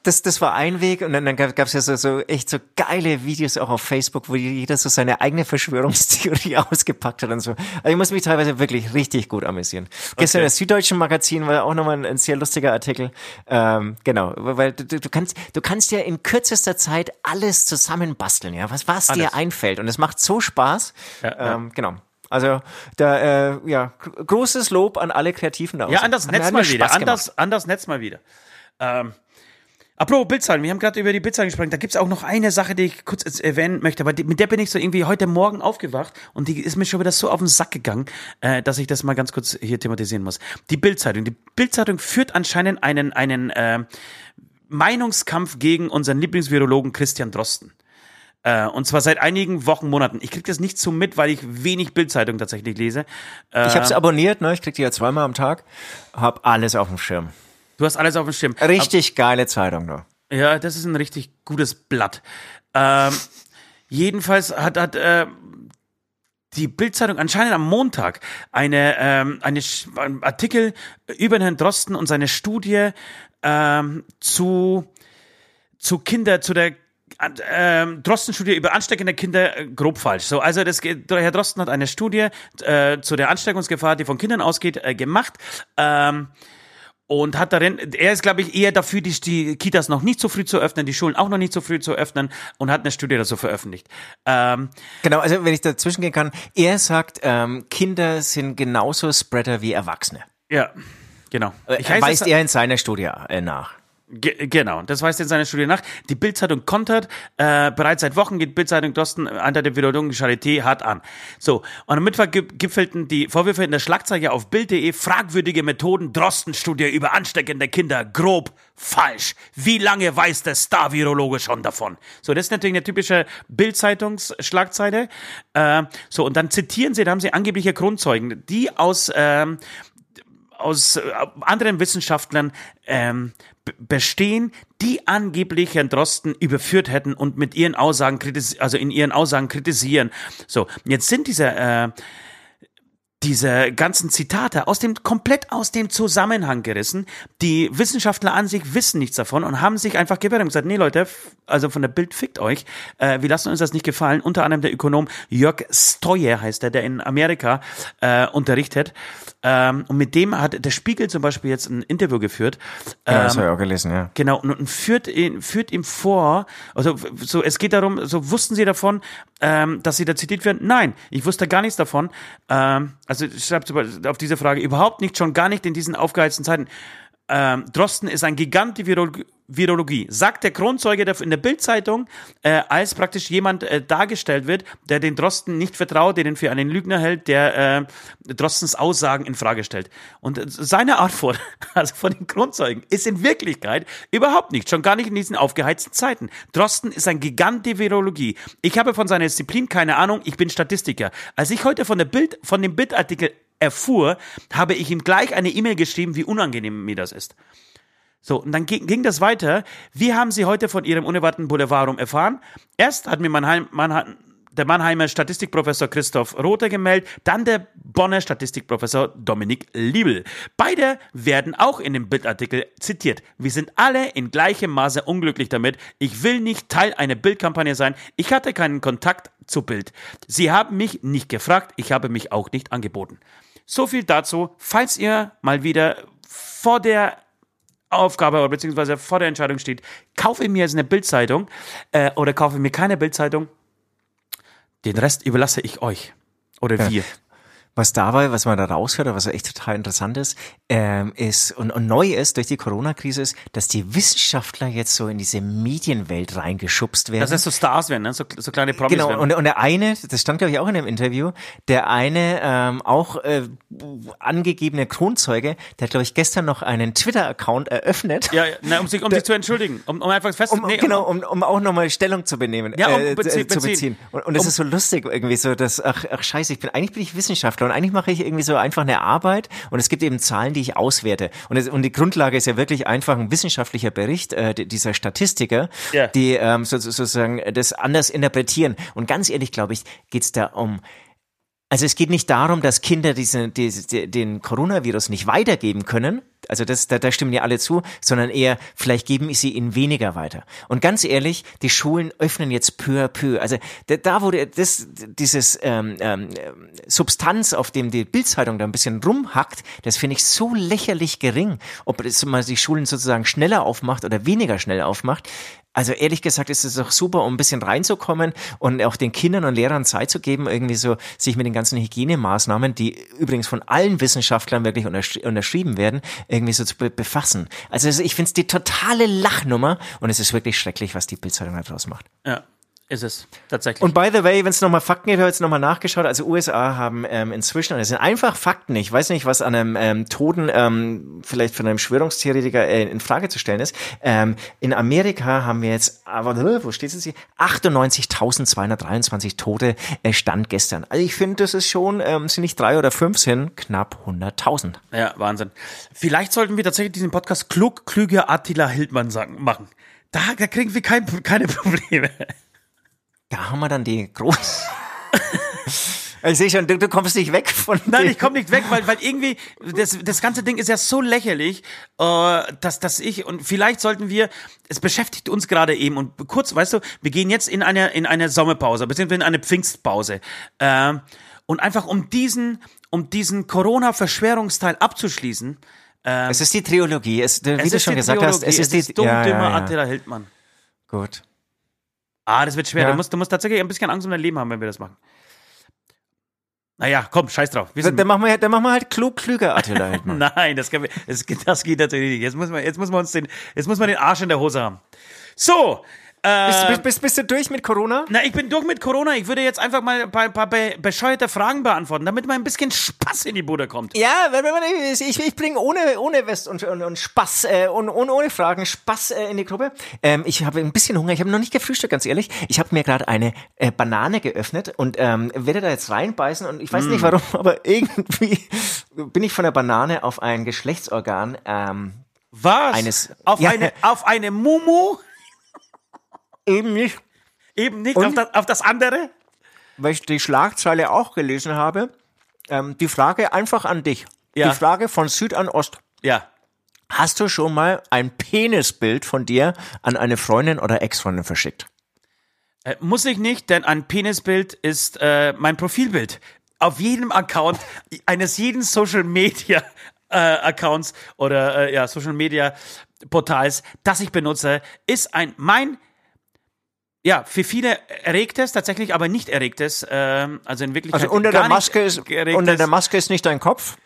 das, das war ein Weg und dann, dann gab es ja so, so echt so geile Videos auch auf Facebook, wo jeder so seine eigene Verschwörungstheorie ausgepackt hat und so. Also ich muss mich teilweise wirklich richtig gut amüsieren. Okay. Gestern das Süddeutschen Magazin war auch nochmal ein, ein sehr lustiger Artikel. Ähm, genau, weil du, du kannst du kannst ja in kürzester Zeit alles zusammenbasteln, ja, was was alles. dir einfällt und es macht so Spaß. Ja, ja. Ähm, genau. Also da äh, ja großes Lob an alle Kreativen da. Ja, an das Netz mal wieder, an das, an das Netz mal wieder. Ähm, Apropos Bildzahlen, wir haben gerade über die Bildzahlen gesprochen. Da gibt's auch noch eine Sache, die ich kurz erwähnen möchte, weil die, mit der bin ich so irgendwie heute Morgen aufgewacht und die ist mir schon wieder so auf den Sack gegangen, äh, dass ich das mal ganz kurz hier thematisieren muss. Die Bildzeitung. Die Bildzeitung führt anscheinend einen, einen äh, Meinungskampf gegen unseren Lieblingsvirologen Christian Drosten. Äh, und zwar seit einigen Wochen, Monaten. Ich krieg das nicht so mit, weil ich wenig Bildzeitung tatsächlich lese. Äh, ich habe sie abonniert, ne? Ich krieg die ja zweimal am Tag. Hab alles auf dem Schirm. Du hast alles auf dem Schirm. Richtig Ab geile Zeitung, du. Ja, das ist ein richtig gutes Blatt. Ähm, jedenfalls hat, hat äh, die Bildzeitung anscheinend am Montag eine, ähm, eine einen Artikel über Herrn Drosten und seine Studie ähm, zu, zu Kinder, zu der ähm, Drosten-Studie über ansteckende Kinder äh, grob falsch. So, also das, Herr Drosten hat eine Studie äh, zu der Ansteckungsgefahr, die von Kindern ausgeht, äh, gemacht. Ähm, und hat darin, er ist, glaube ich, eher dafür, die, die Kitas noch nicht so früh zu öffnen, die Schulen auch noch nicht so früh zu öffnen und hat eine Studie dazu veröffentlicht. Ähm, genau, also wenn ich dazwischen gehen kann, er sagt, ähm, Kinder sind genauso Spreader wie Erwachsene. Ja, genau. Äh, ich weist er in seiner Studie äh, nach. Ge genau, das weist in seiner Studie nach. Die Bildzeitung kontert, äh, bereits seit Wochen geht Bildzeitung Drosten unter der Wiederholung Charité hart an. So, und am Mittwoch gipfelten die Vorwürfe in der Schlagzeile auf Bild.de fragwürdige Methoden Drosten-Studie über ansteckende Kinder grob falsch. Wie lange weiß der Star-Virologe schon davon? So, das ist natürlich eine typische Bild-Zeitungs-Schlagzeile. Äh, so, und dann zitieren sie, da haben sie angebliche Grundzeugen, die aus ähm, aus äh, anderen Wissenschaftlern ähm, bestehen, die angeblich Herrn Drosten überführt hätten und mit ihren Aussagen kritisieren, also in ihren Aussagen kritisieren. So, jetzt sind diese äh, diese ganzen Zitate aus dem komplett aus dem Zusammenhang gerissen. Die Wissenschaftler an sich wissen nichts davon und haben sich einfach gewehrt und gesagt, nee Leute, also von der Bild fickt euch, äh, wir lassen uns das nicht gefallen. Unter anderem der Ökonom Jörg Steuer heißt er, der in Amerika äh, unterrichtet. Ähm, und mit dem hat der Spiegel zum Beispiel jetzt ein Interview geführt. Ähm, ja, das habe ich auch gelesen, ja. Genau, und, und führt, ihn, führt ihm vor, also so es geht darum, so wussten sie davon, ähm, dass sie da zitiert werden? Nein, ich wusste gar nichts davon. Ähm, also schreibt auf diese Frage überhaupt nicht, schon gar nicht in diesen aufgeheizten Zeiten. Ähm, Drosten ist ein Gigant der Virologie, Virologie, sagt der Kronzeuge in der Bildzeitung, äh, als praktisch jemand äh, dargestellt wird, der den Drosten nicht vertraut, der den für einen Lügner hält, der äh, Drostens Aussagen in Frage stellt. Und äh, seine Art von, also von den Kronzeugen, ist in Wirklichkeit überhaupt nicht, schon gar nicht in diesen aufgeheizten Zeiten. Drosten ist ein Gigant der Virologie. Ich habe von seiner Disziplin keine Ahnung, ich bin Statistiker. Als ich heute von der Bild, von dem Bildartikel erfuhr, habe ich ihm gleich eine E-Mail geschrieben, wie unangenehm mir das ist. So, und dann ging, ging das weiter. Wie haben Sie heute von Ihrem unerwarteten Boulevarrum erfahren? Erst hat mir Mannheim, Mannheim, der Mannheimer Statistikprofessor Christoph Rother gemeldet, dann der Bonner Statistikprofessor Dominik Liebel. Beide werden auch in dem Bildartikel zitiert. Wir sind alle in gleichem Maße unglücklich damit. Ich will nicht Teil einer Bildkampagne sein. Ich hatte keinen Kontakt zu Bild. Sie haben mich nicht gefragt, ich habe mich auch nicht angeboten. So viel dazu. Falls ihr mal wieder vor der Aufgabe oder beziehungsweise vor der Entscheidung steht, kaufe ich mir jetzt eine Bildzeitung äh, oder kaufe ich mir keine Bildzeitung, den Rest überlasse ich euch oder ja. wir was dabei, was man da raushört, was echt total interessant ist, ähm, ist und, und neu ist durch die Corona-Krise ist, dass die Wissenschaftler jetzt so in diese Medienwelt reingeschubst werden. Das heißt so Stars werden, ne? so, so kleine Promis Genau, werden. Und, und der eine, das stand glaube ich auch in dem Interview, der eine ähm, auch äh, angegebene Kronzeuge, der hat glaube ich gestern noch einen Twitter-Account eröffnet. Ja, na, um sich um sich zu entschuldigen, um, um einfach fest um, nee, Genau, um, um auch nochmal Stellung zu benehmen, ja, um äh, bezie zu beziehen. Und, und es um, ist so lustig irgendwie so, dass ach, ach scheiße, ich bin eigentlich bin ich Wissenschaftler und eigentlich mache ich irgendwie so einfach eine Arbeit und es gibt eben Zahlen, die ich auswerte. Und, es, und die Grundlage ist ja wirklich einfach ein wissenschaftlicher Bericht äh, dieser Statistiker, yeah. die ähm, so, sozusagen das anders interpretieren. Und ganz ehrlich, glaube ich, geht's da um also es geht nicht darum, dass Kinder diesen, diesen, den Coronavirus nicht weitergeben können. Also das, da, da stimmen ja alle zu, sondern eher, vielleicht geben sie ihn weniger weiter. Und ganz ehrlich, die Schulen öffnen jetzt peu à peu. Also da, da wo das, dieses ähm, ähm, Substanz, auf dem die Bildzeitung da ein bisschen rumhackt, das finde ich so lächerlich gering. Ob mal die Schulen sozusagen schneller aufmacht oder weniger schnell aufmacht, also ehrlich gesagt ist es doch super, um ein bisschen reinzukommen und auch den Kindern und Lehrern Zeit zu geben, irgendwie so sich mit den ganzen Hygienemaßnahmen, die übrigens von allen Wissenschaftlern wirklich unterschrieben werden, irgendwie so zu befassen. Also ich finde es die totale Lachnummer und es ist wirklich schrecklich, was die Bildzeitung daraus macht. Ja. Ist es, tatsächlich. Und by the way, wenn es nochmal Fakten gibt, habe ich jetzt nochmal nachgeschaut. Also USA haben ähm, inzwischen, und das sind einfach Fakten, ich weiß nicht, was an einem ähm, Toten ähm, vielleicht von einem Schwörungstheoretiker äh, in Frage zu stellen ist. Ähm, in Amerika haben wir jetzt, aber wo steht es hier? 98.223 Tote äh, stand gestern. Also ich finde, das ist schon, ähm, sind nicht drei oder fünf, sind knapp 100.000. Ja, Wahnsinn. Vielleicht sollten wir tatsächlich diesen Podcast klug, klüger Attila Hildmann sagen, machen. Da, da kriegen wir kein, keine Probleme. Da haben wir dann die groß. Ich sehe schon, du, du, kommst nicht weg von. Nein, ich komme nicht weg, weil, weil irgendwie das, das ganze Ding ist ja so lächerlich, äh, dass, dass ich und vielleicht sollten wir. Es beschäftigt uns gerade eben und kurz, weißt du, wir gehen jetzt in eine in eine Sommerpause, beziehungsweise in eine Pfingstpause äh, und einfach um diesen um diesen Corona-Verschwörungsteil abzuschließen. Äh, es ist die Trilogie, es, wie es du schon gesagt Triologie. hast, es, es ist die dumm, ja, ja, ja. Attila Hildmann. Gut. Ah, das wird schwer. Ja. Du, musst, du musst tatsächlich ein bisschen Angst um dein Leben haben, wenn wir das machen. Naja, komm, scheiß drauf. Wir dann, dann, machen wir, dann machen wir halt klug, klüger Attila halt Nein, das, kann, das, das geht natürlich nicht. Jetzt muss man, jetzt muss man uns den, jetzt muss man den Arsch in der Hose haben. So, äh, bist, bist, bist, du durch mit Corona? Na, ich bin durch mit Corona. Ich würde jetzt einfach mal ein paar, paar be bescheuerte Fragen beantworten, damit mal ein bisschen Spaß in die Bude kommt. Ja, ich, ich bringe ohne, ohne West und, und, und Spaß äh, und, und ohne Fragen Spaß äh, in die Gruppe. Ähm, ich habe ein bisschen Hunger. Ich habe noch nicht gefrühstückt, ganz ehrlich. Ich habe mir gerade eine äh, Banane geöffnet und ähm, werde da jetzt reinbeißen und ich weiß mm. nicht warum, aber irgendwie bin ich von der Banane auf ein Geschlechtsorgan ähm, was? Eines, auf, ja, eine, auf eine Mumu? Eben nicht. Eben nicht auf das, auf das, andere? Weil ich die Schlagzeile auch gelesen habe. Ähm, die Frage einfach an dich. Ja. Die Frage von Süd an Ost. Ja. Hast du schon mal ein Penisbild von dir an eine Freundin oder Ex-Freundin verschickt? Äh, muss ich nicht, denn ein Penisbild ist äh, mein Profilbild. Auf jedem Account eines jeden Social Media äh, Accounts oder äh, ja Social Media Portals, das ich benutze, ist ein mein ja, für viele erregtes, tatsächlich aber nicht erregtes, ähm, also in Wirklichkeit Also unter der Maske ist unter der Maske ist nicht dein Kopf?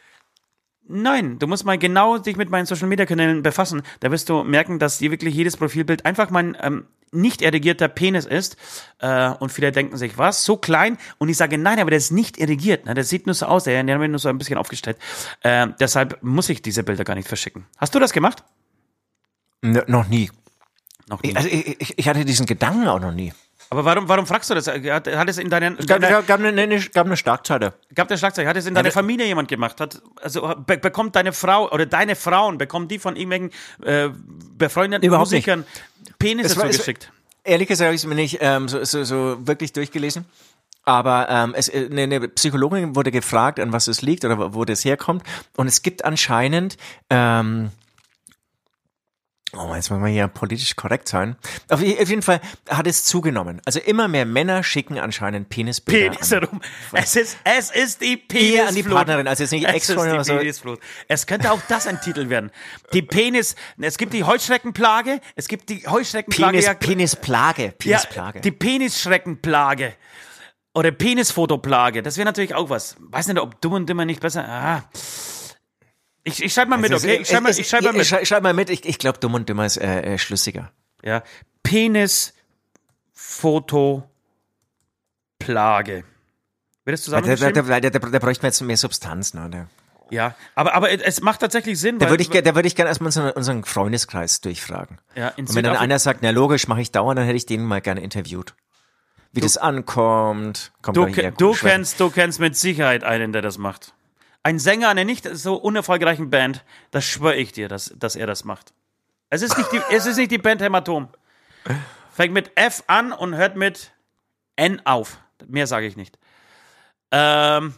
Nein, du musst mal genau dich mit meinen Social Media Kanälen befassen. Da wirst du merken, dass hier wirklich jedes Profilbild einfach mein ähm, nicht erregierter Penis ist. Äh, und viele denken sich, was? So klein? Und ich sage, nein, aber der ist nicht erregiert. Ne? Der sieht nur so aus, der, der wird nur so ein bisschen aufgestellt. Äh, deshalb muss ich diese Bilder gar nicht verschicken. Hast du das gemacht? N noch nie. Noch nie. Also ich, ich hatte diesen Gedanken auch noch nie. Aber warum, warum fragst du das? Hat, hat es in deinen. Es gab, deiner, gab, eine, eine, gab eine Schlagzeile. Gab eine Schlagzeile. Hat es in deiner Familie jemand gemacht? Hat, also be bekommt deine Frau oder deine Frauen, bekommen die von irgendwelchen äh, befreundeten Überhaupt Musikern nicht. Penisse zugeschickt? Ehrlich gesagt habe ich es mir nicht ähm, so, so, so wirklich durchgelesen. Aber ähm, es, eine, eine Psychologin wurde gefragt, an was es liegt oder wo das herkommt. Und es gibt anscheinend ähm, Oh, jetzt wollen wir hier politisch korrekt sein. Auf jeden Fall hat es zugenommen. Also immer mehr Männer schicken anscheinend Penisbilder Penis herum. Es ist, es ist die Ehe an die Penisflut. Partnerin, also jetzt nicht Es Ex-Freundin oder so. Penisflut. Es könnte auch das ein Titel werden. Die Penis, es gibt die Heuschreckenplage, es gibt die Heuschreckenplage. Penis, ja- Penisplage, ja, Penisplage. die Penisschreckenplage. Oder Penisfotoplage. Das wäre natürlich auch was. Weiß nicht, ob dumm und dümmer nicht besser. Ah. Ich, ich schreibe mal mit, Also, okay? Ich schreibe mal, ich schreib mal mit. Schrei, schreib mal mit. Ich, ich glaube, dumm und dümmer ist äh, äh, schlüssiger. Ja. Penisfotoplage. Wird das Da, da, zusammengeschrieben? da, da, da, da bräuchte man jetzt mehr Substanz. Ne? Ja, aber, aber es macht tatsächlich Sinn, da würde ich, da würde ich gerne erstmal unseren, unseren Freundeskreis durchfragen. Ja, in Und wenn dann einer sagt, na logisch, mache ich dauernd, dann hätte ich den mal gerne interviewt. Wie das ankommt. Kommt du, er hier du kennst, du kennst mit Sicherheit einen, der das macht. Ein Sänger einer nicht so unerfolgreichen Band, das schwöre ich dir, dass, dass er das macht. Es ist nicht die, es ist nicht die Band Hämatom. Fängt mit F an und hört mit N auf. Mehr sage ich nicht. Ähm,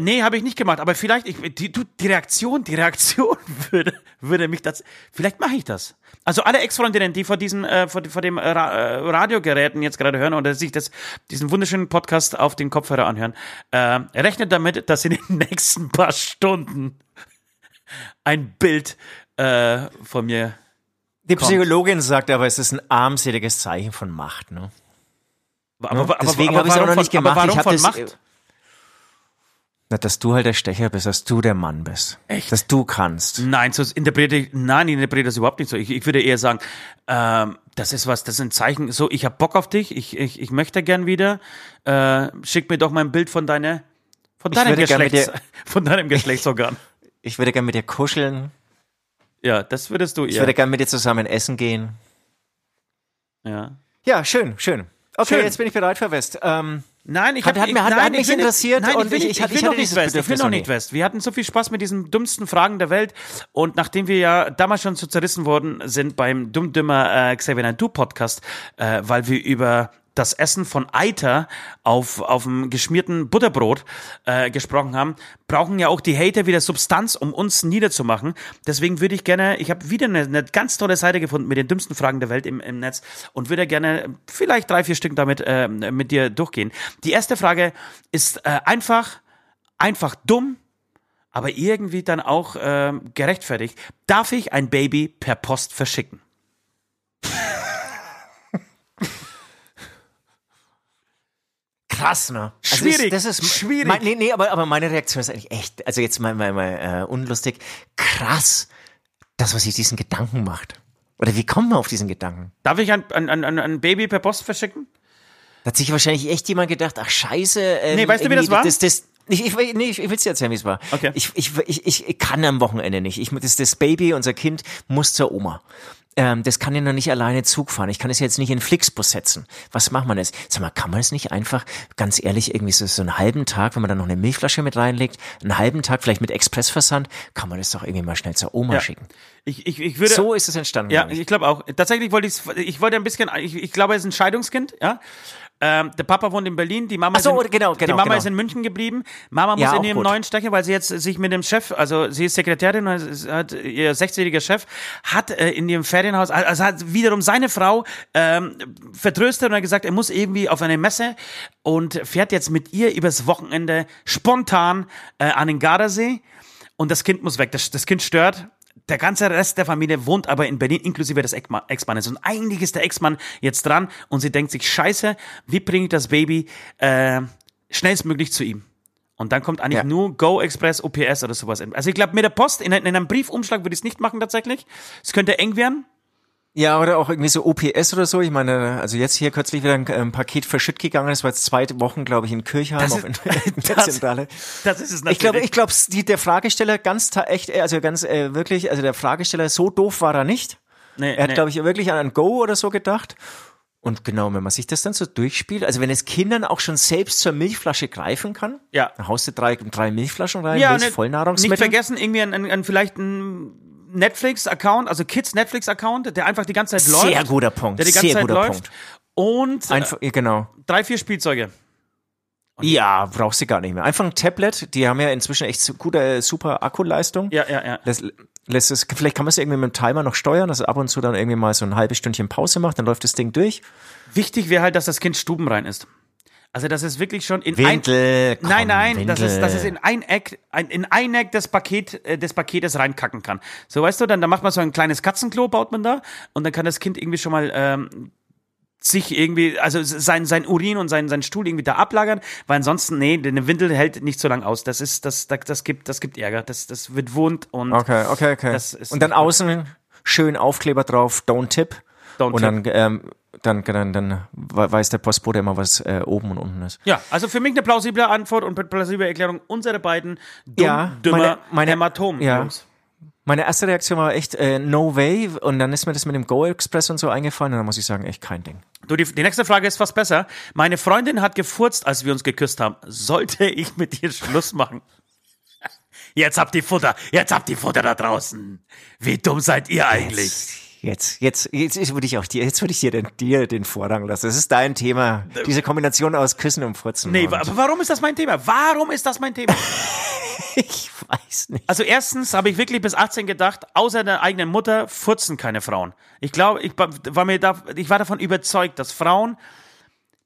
nee, habe ich nicht gemacht, aber vielleicht, ich, die, die Reaktion, die Reaktion würde, würde mich das, vielleicht mache ich das. Also alle Ex-Freundinnen, die vor diesen, äh, vor, vor dem äh, Ra äh, Radiogeräten jetzt gerade hören oder sich das, diesen wunderschönen Podcast auf den Kopfhörer anhören, äh, rechnet damit, dass in den nächsten paar Stunden ein Bild äh, von mir Die Psychologin sagt aber, es ist ein armseliges Zeichen von Macht. Ne? aber, aber, Deswegen habe ich es auch noch nicht von- aber gemacht. Warum Ich von das, Macht? Na, dass du halt der Stecher bist, dass du der Mann bist. Echt? Dass du kannst. Nein, so interpretiere ich, nein, ich interpretiere das überhaupt nicht so. Ich, ich würde eher sagen, ähm, das ist was, das ist ein Zeichen, so, ich habe Bock auf dich, ich, ich, ich möchte gern wieder, äh, schick mir doch mal ein Bild von deiner, von Ich deinem gern Geschlechts, von deinem Geschlechtsorgan. Ich würde gerne mit dir kuscheln. Ja, das würdest du Ich eher. würde gerne mit dir zusammen essen gehen. ja. Ja, schön, schön. Okay, Schön. jetzt bin ich bereit für West. Ähm, Nein, ich Hat- hab, hat mir- hat- nein, hat mich interessiert Nein, und ich will, ich- ich ich hatte will noch nicht West. Ich will noch nicht. West. Wir hatten so viel Spaß mit diesen dümmsten Fragen der Welt und nachdem wir ja damals schon so zerrissen worden sind beim Dumm-Dümmer äh, Xavier Naidoo Podcast, äh, weil wir über das Essen von Eiter auf, auf dem geschmierten Butterbrot äh, gesprochen haben, brauchen ja auch die Hater wieder Substanz, um uns niederzumachen. Deswegen würde ich gerne, ich habe wieder eine, eine ganz tolle Seite gefunden mit den dümmsten Fragen der Welt im, im Netz und würde gerne vielleicht drei, vier Stück damit äh, mit dir durchgehen. Die erste Frage ist äh, einfach, einfach dumm, aber irgendwie dann auch äh, gerechtfertigt. Darf ich ein Baby per Post verschicken? Krass, ne? Schwierig, Das, das ist schwierig. Mein, nee, nee, aber, aber meine Reaktion ist eigentlich echt, also jetzt mal, mal, mal äh, unlustig. Krass, das, was sich diesen Gedanken macht. Oder wie kommen wir auf diesen Gedanken? Darf ich ein, ein, ein, ein Baby per Post verschicken? Da hat sich wahrscheinlich echt jemand gedacht, ach scheiße. Ähm, Nee, weißt du, wie das war? Das, das, ich, ich, nee, ich, ich will es dir erzählen, wie es war. Okay. Ich, ich, ich, ich, ich kann am Wochenende nicht. Ich, das, das Baby, unser Kind, muss zur Oma. Ähm, das kann ja noch nicht alleine Zug fahren. Ich kann es jetzt nicht in Flixbus setzen. Was macht man jetzt? Sag mal, kann man es nicht einfach, ganz ehrlich, irgendwie so, so einen halben Tag, wenn man da noch eine Milchflasche mit reinlegt, einen halben Tag vielleicht mit Expressversand, kann man das doch irgendwie mal schnell zur Oma Ja. schicken. Ich, ich, ich würde. So ist es entstanden. Ja, ich glaube auch. Tatsächlich wollte ich ich wollte ein bisschen, ich, ich glaube, er ist ein Scheidungskind, ja. Ähm, der Papa wohnt in Berlin, die Mama, so, ist, in, genau, die genau, Mama genau. ist in München geblieben. Mama muss Ja, in ihrem gut. neuen Stechen, weil sie jetzt sich mit dem Chef, also sie ist Sekretärin hat ihr 16-jähriger Chef hat äh, in ihrem Ferienhaus, also hat wiederum seine Frau ähm, vertröstet und hat gesagt, er muss irgendwie auf eine Messe und fährt jetzt mit ihr übers Wochenende spontan äh, an den Gardasee und das Kind muss weg. Das, das Kind stört. Der ganze Rest der Familie wohnt aber in Berlin, inklusive des Ex-Mannes. Und eigentlich ist der Ex-Mann jetzt dran und sie denkt sich, scheiße, wie bringe ich das Baby äh, schnellstmöglich zu ihm? Und dann kommt eigentlich Ja. nur Go Express, OPS oder sowas. Also ich glaube, mit der Post, in, in einem Briefumschlag würde ich es nicht machen tatsächlich. Es könnte eng werden. Ja, oder auch irgendwie so OPS oder so. Ich meine, also jetzt hier kürzlich wieder ein, ein Paket verschütt gegangen. Das war jetzt zwei Wochen, glaube ich, in Kirchheim Das auf ist- in, in der das- Zentrale. Das ist es natürlich. Ich glaube, ich glaube, die, der Fragesteller ganz echt, äh, also ganz äh, wirklich, also der Fragesteller so doof war er nicht. nee, Er hat, nee. glaube ich, wirklich an ein Go oder so gedacht. Und genau, wenn man sich das dann so durchspielt, also wenn es Kindern auch schon selbst zur Milchflasche greifen kann, Ja. dann haust du drei, drei Milchflaschen rein, ja, Milch, nicht, Vollnahrungsmittel. nicht vergessen, irgendwie ein, ein, ein, vielleicht ein Netflix-Account, also Kids Netflix-Account, der einfach die ganze Zeit läuft. Sehr guter Punkt, Der die ganze sehr Zeit guter läuft. Punkt. Und äh, ja, genau. drei, vier Spielzeuge. Ja, brauchst du gar nicht mehr. Einfach ein Tablet, die haben ja inzwischen echt gute, super Akkuleistung. Ja, ja, ja. Das lässt es, vielleicht kann man es irgendwie mit dem Timer noch steuern, dass es ab und zu dann irgendwie mal so ein halbes Stündchen Pause macht, dann läuft das Ding durch. Wichtig wäre halt, dass das Kind stubenrein ist. Also das ist wirklich schon in Windel, ein komm, Nein, nein, Windel. dass es, dass es in ein Eck, ein, in ein Eck des Paket äh, des Paketes reinkacken kann. So weißt du, dann, dann macht man so ein kleines Katzenklo, baut man da und dann kann das Kind irgendwie schon mal ähm, sich irgendwie, also sein, sein Urin und sein, sein Stuhl irgendwie da ablagern, weil ansonsten, nee, eine Windel hält nicht so lang aus. Das ist, das, das, das gibt, das gibt Ärger. Das, das wird wund und Okay, okay, okay. Das ist und dann außen schön Aufkleber drauf, don't tip. Don't und dann, ähm, dann, dann, dann weiß der Postbote immer, was äh, oben und unten ist. Ja, also für mich eine plausible Antwort und plausible Erklärung unserer beiden dumm, Ja, dümmer meine- meine- Hämatomen. ja. Meine erste Reaktion war echt äh, no way und dann ist mir das mit dem Go Express und so eingefallen und dann muss ich sagen, echt kein Ding. Du, die, die nächste Frage ist fast besser. Meine Freundin hat gefurzt, als wir uns geküsst haben. Sollte ich mit ihr Schluss machen? Jetzt habt ihr Futter, jetzt habt ihr Futter da draußen. Wie dumm seid ihr eigentlich? Jetzt, jetzt, jetzt, würde ich auch dir, jetzt würde ich dir den, dir den Vorrang lassen. Das ist dein Thema. Diese Kombination aus Küssen und Furzen. Nee, aber warum ist das mein Thema? Warum ist das mein Thema? ich weiß nicht. Also erstens habe ich wirklich bis 18 gedacht, außer der eigenen Mutter furzen keine Frauen. Ich glaube, ich war mir da, ich war davon überzeugt, dass Frauen